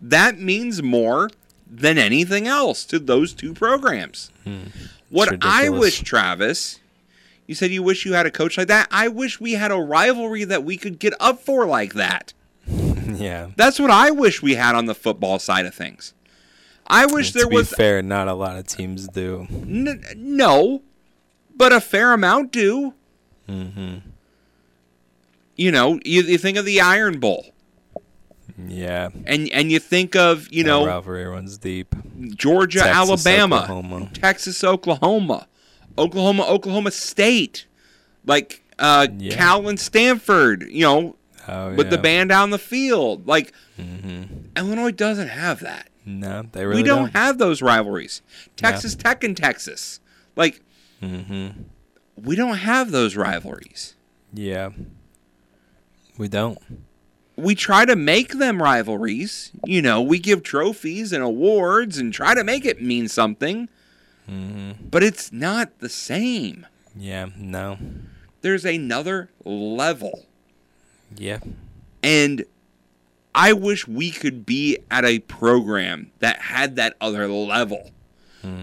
That means more than anything else to those two programs. Hmm. What I wish, Travis, you said you wish you had a coach like that. I wish we had a rivalry that we could get up for like that. yeah. That's what I wish we had on the football side of things. I wish to there was fair, not a lot of teams do. N- no, but a fair amount do. Mm-hmm. You know, you, you think of the Iron Bowl, Yeah. and and you think of you That know rivalry runs deep. Georgia, Texas, Alabama, Oklahoma. Texas, Oklahoma, Oklahoma, Oklahoma State, like uh, Cal and Stanford. You know, Oh, with the band down the field. Like Mm-hmm. Illinois doesn't have that. No, they really we don't, have those rivalries. No. Texas Tech and Texas, like Mm-hmm. we don't have those rivalries. Yeah. We don't. we try to make them rivalries. You know, we give trophies and awards and try to make it mean something, Mm-hmm. but it's not the same. Yeah. No. There's another level. Yeah. And I wish we could be at a program that had that other level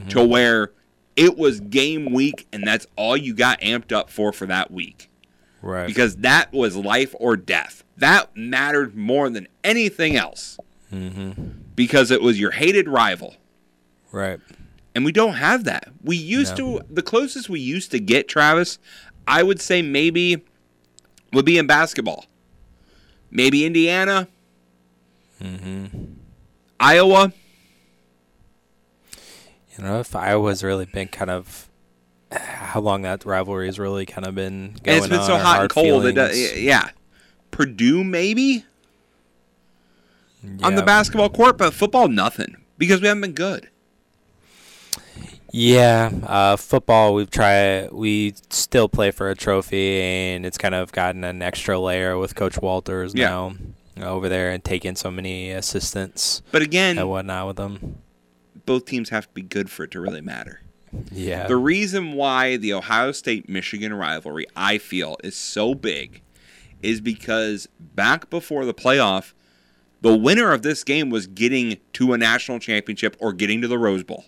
to where it was game week and that's all you got amped up for for that week. Right. Because that was life or death. That mattered more than anything else. Mm-hmm. because it was your hated rival. Right. And we don't have that. We used to the closest we used to get Travis, I would say maybe would be in basketball. Maybe Indiana, Mm-hmm. Iowa. You know, if Iowa's really been kind of how long that rivalry has really kind of been going and it's been on, so hot and cold. It does, yeah. Purdue maybe on the basketball court, but football nothing because we haven't been good. Yeah, uh, football. We've tried. We still play for a trophy, and it's kind of gotten an extra layer with Coach Walters Yeah. now over there and taking so many assistants. But again, and whatnot with them. both teams have to be good for it to really matter. Yeah. The reason why the Ohio State Michigan rivalry, I feel, is so big is because back before the playoff, the winner of this game was getting to a national championship or getting to the Rose Bowl.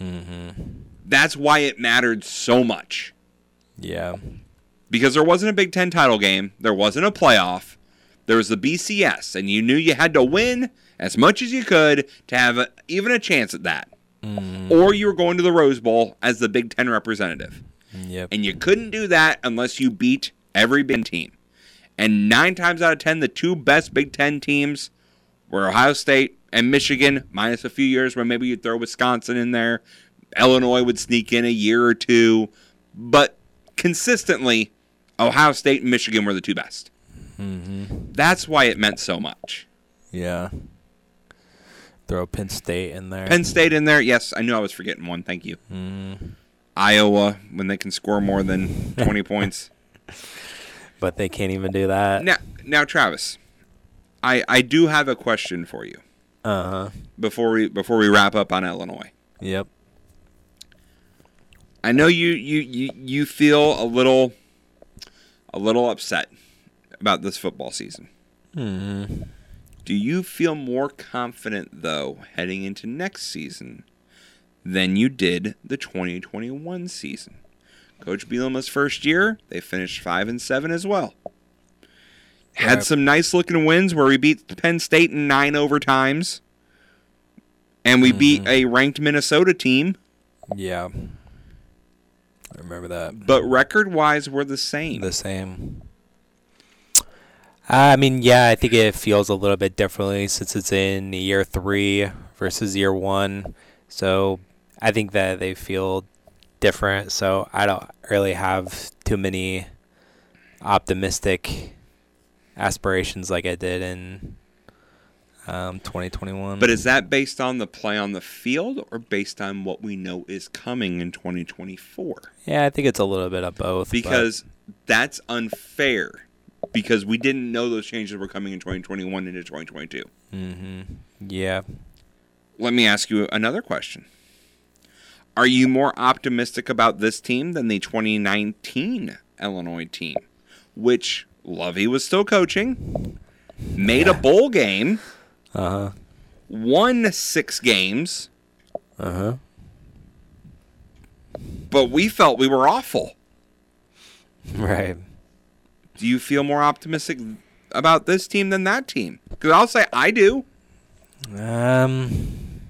Mm-hmm. That's why it mattered so much. Yeah. Because there wasn't a Big Ten title game, there wasn't a playoff, there was the BCS, and you knew you had to win as much as you could to have a, even a chance at that. Mm-hmm. Or you were going to the Rose Bowl as the Big Ten representative. Yep. And you couldn't do that unless you beat every Big Ten team. And nine times out of ten, the two best Big Ten teams were Ohio State and Michigan, minus a few years where maybe you'd throw Wisconsin in there. Illinois would sneak in a year or two. But consistently, Ohio State and Michigan were the two best. Mm-hmm. That's why it meant so much. Yeah. Throw Penn State in there. Penn State in there. Yes, I knew I was forgetting one. Thank you. Mm. Iowa when they can score more than 20 points. But they can't even do that. Now, now Travis, I I do have a question for you. Uh huh. Before we before we wrap up on Illinois. Yep. I know you you you, you feel a little a little upset about this football season. Mm-hmm. Do you feel more confident though heading into next season than you did the 2021 season? Coach Bielema's first year, they finished 5 and 7 as well. Had Right. some nice looking wins where we beat Penn State in 9 overtimes. And we beat mm-hmm. a ranked Minnesota team, Yeah. I remember that. but record wise, we're the same. The same. I mean, yeah, I think it feels a little bit differently since it's in year three versus year one. So I think that they feel different. So I don't really have too many optimistic aspirations like I did in um, 2021. But is that based on the play on the field or based on what we know is coming in 2024? yeah, I think it's a little bit of both. but- Because that's unfair. Because we didn't know those changes were coming in 2021 into 2022. Mm-hmm. Yeah. Let me ask you another question. Are you more optimistic about this team than the 2019 Illinois team, which Lovie was still coaching, made a bowl game, uh-huh. won six games, uh-huh. but we felt we were awful? Right. Do you feel more optimistic about this team than that team? Because I'll say I do. Um,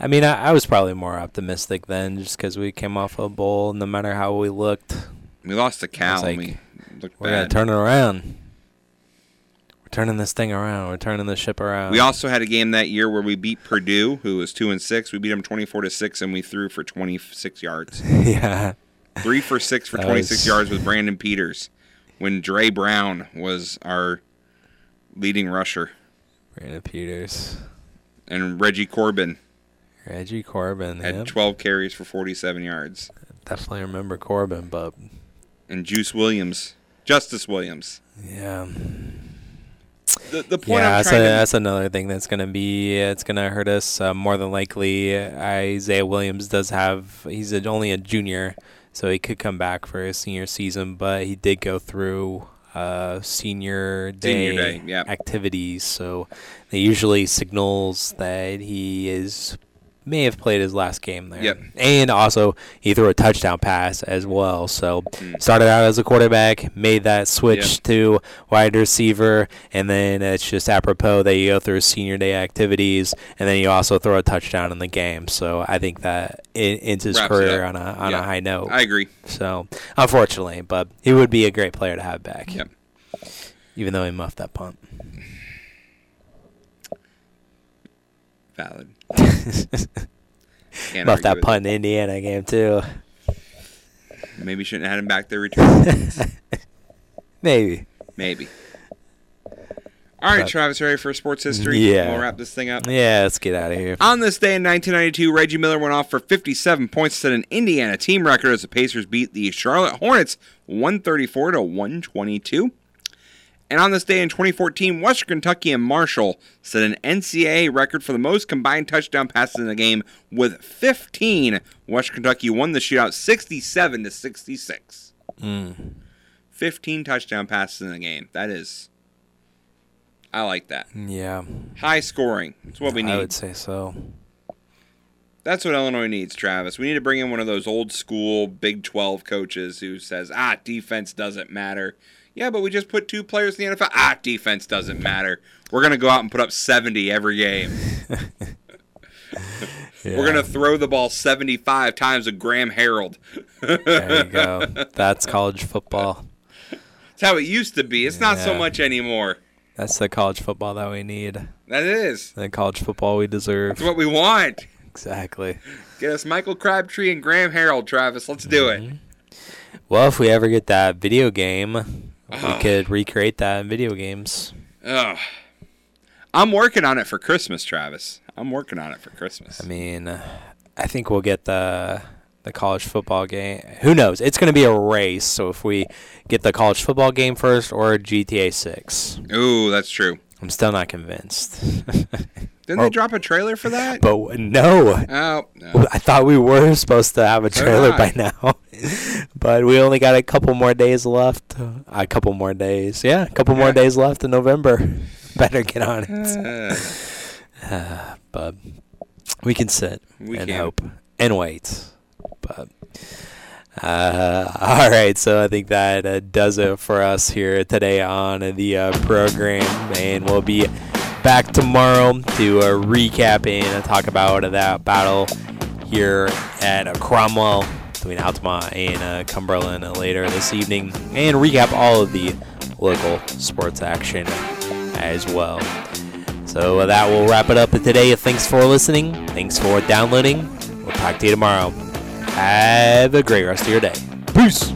I mean, I, I was probably more optimistic then, just because we came off a bowl. No matter how we looked, We lost to Cal. like, we looked we're gonna turn it around. We're turning this thing around. We're turning the ship around. We also had a game that year where we beat Purdue, who was two and six. We beat them twenty four to six, and we threw for twenty six yards. yeah. Three for six for twenty six was- yards with Brandon Peters, when Dre Brown was our leading rusher, Brandon Peters, and Reggie Corbin Reggie Corbin. had Yep. twelve carries for forty seven yards, Definitely remember Corbin, but and Juice Williams, Justice Williams. yeah. The, the point yeah, I'm that's, a, to that's another thing that's gonna be it's gonna hurt us uh, more than likely. Isaiah Williams does have he's a, only a junior, so he could come back for his senior season, but he did go through uh, senior day, Senior day, yeah. activities, so that usually signals that he is may have played his last game there. Yep. And also he threw a touchdown pass as well. So Mm. started out as a quarterback, made that switch Yep. to wide receiver, and then it's just apropos that you go through senior day activities, and then you also throw a touchdown in the game. So I think that ends his Wraps career on a on a high note. I agree. So unfortunately, but he would be a great player to have back. Yep. Even though he muffed that punt. valid. Can't that pun, in the Indiana game too. Maybe shouldn't have had him back there return. Maybe. Maybe. All right, But- Travis, ready for sports history? Yeah. We'll wrap this thing up. Yeah, let's get out of here. On this day in 1992, Reggie Miller went off for 57 points, set an Indiana team record as the Pacers beat the Charlotte Hornets 134 to 122. And on this day in 2014, Western Kentucky and Marshall set an NCAA record for the most combined touchdown passes in a game with 15. Western Kentucky won the shootout 67 to 66. Mm. 15 touchdown passes in a game. That is I like that. Yeah. High scoring. That's what we need. I would say so. That's what Illinois needs, Travis. We need to bring in one of those old school Big 12 coaches who says, ah, defense doesn't matter. Yeah, but we just put two players in the NFL. Ah, defense doesn't matter. We're going to go out and put up 70 every game. We're going to throw the ball 75 times with Graham Harrell. There you go. That's college football. That's how it used to be. It's not so much anymore. That's the college football that we need. That is. The college football we deserve. It's what we want. Exactly. Get us Michael Crabtree and Graham Harrell, Travis. Let's do it. Well, if we ever get that video game, we uh-huh. could recreate that in video games. Ugh. I'm working on it for Christmas, Travis. I'm working on it for Christmas. I mean, I think we'll get the the college football game. Who knows? It's going to be a race. So if we get the college football game first or GTA 6. Ooh, that's true. I'm still not convinced. Didn't they drop a trailer for that? But no. Oh, no. I thought we were supposed to have a trailer by now. but we only got a couple more days left. A couple more days. Yeah, a couple more days left in November. Better get on it. Uh, but we can sit We and can. hope and wait. But uh, all right, so I think that uh, does it for us here today on the uh, program, and we'll be back tomorrow to uh, recap and talk about that battle here at Cromwell between Altamont and uh, Cumberland later this evening, and recap all of the local sports action as well. So uh, that will wrap it up for today. Thanks for listening. Thanks for downloading. We'll talk to you tomorrow. Have a great rest of your day. Peace.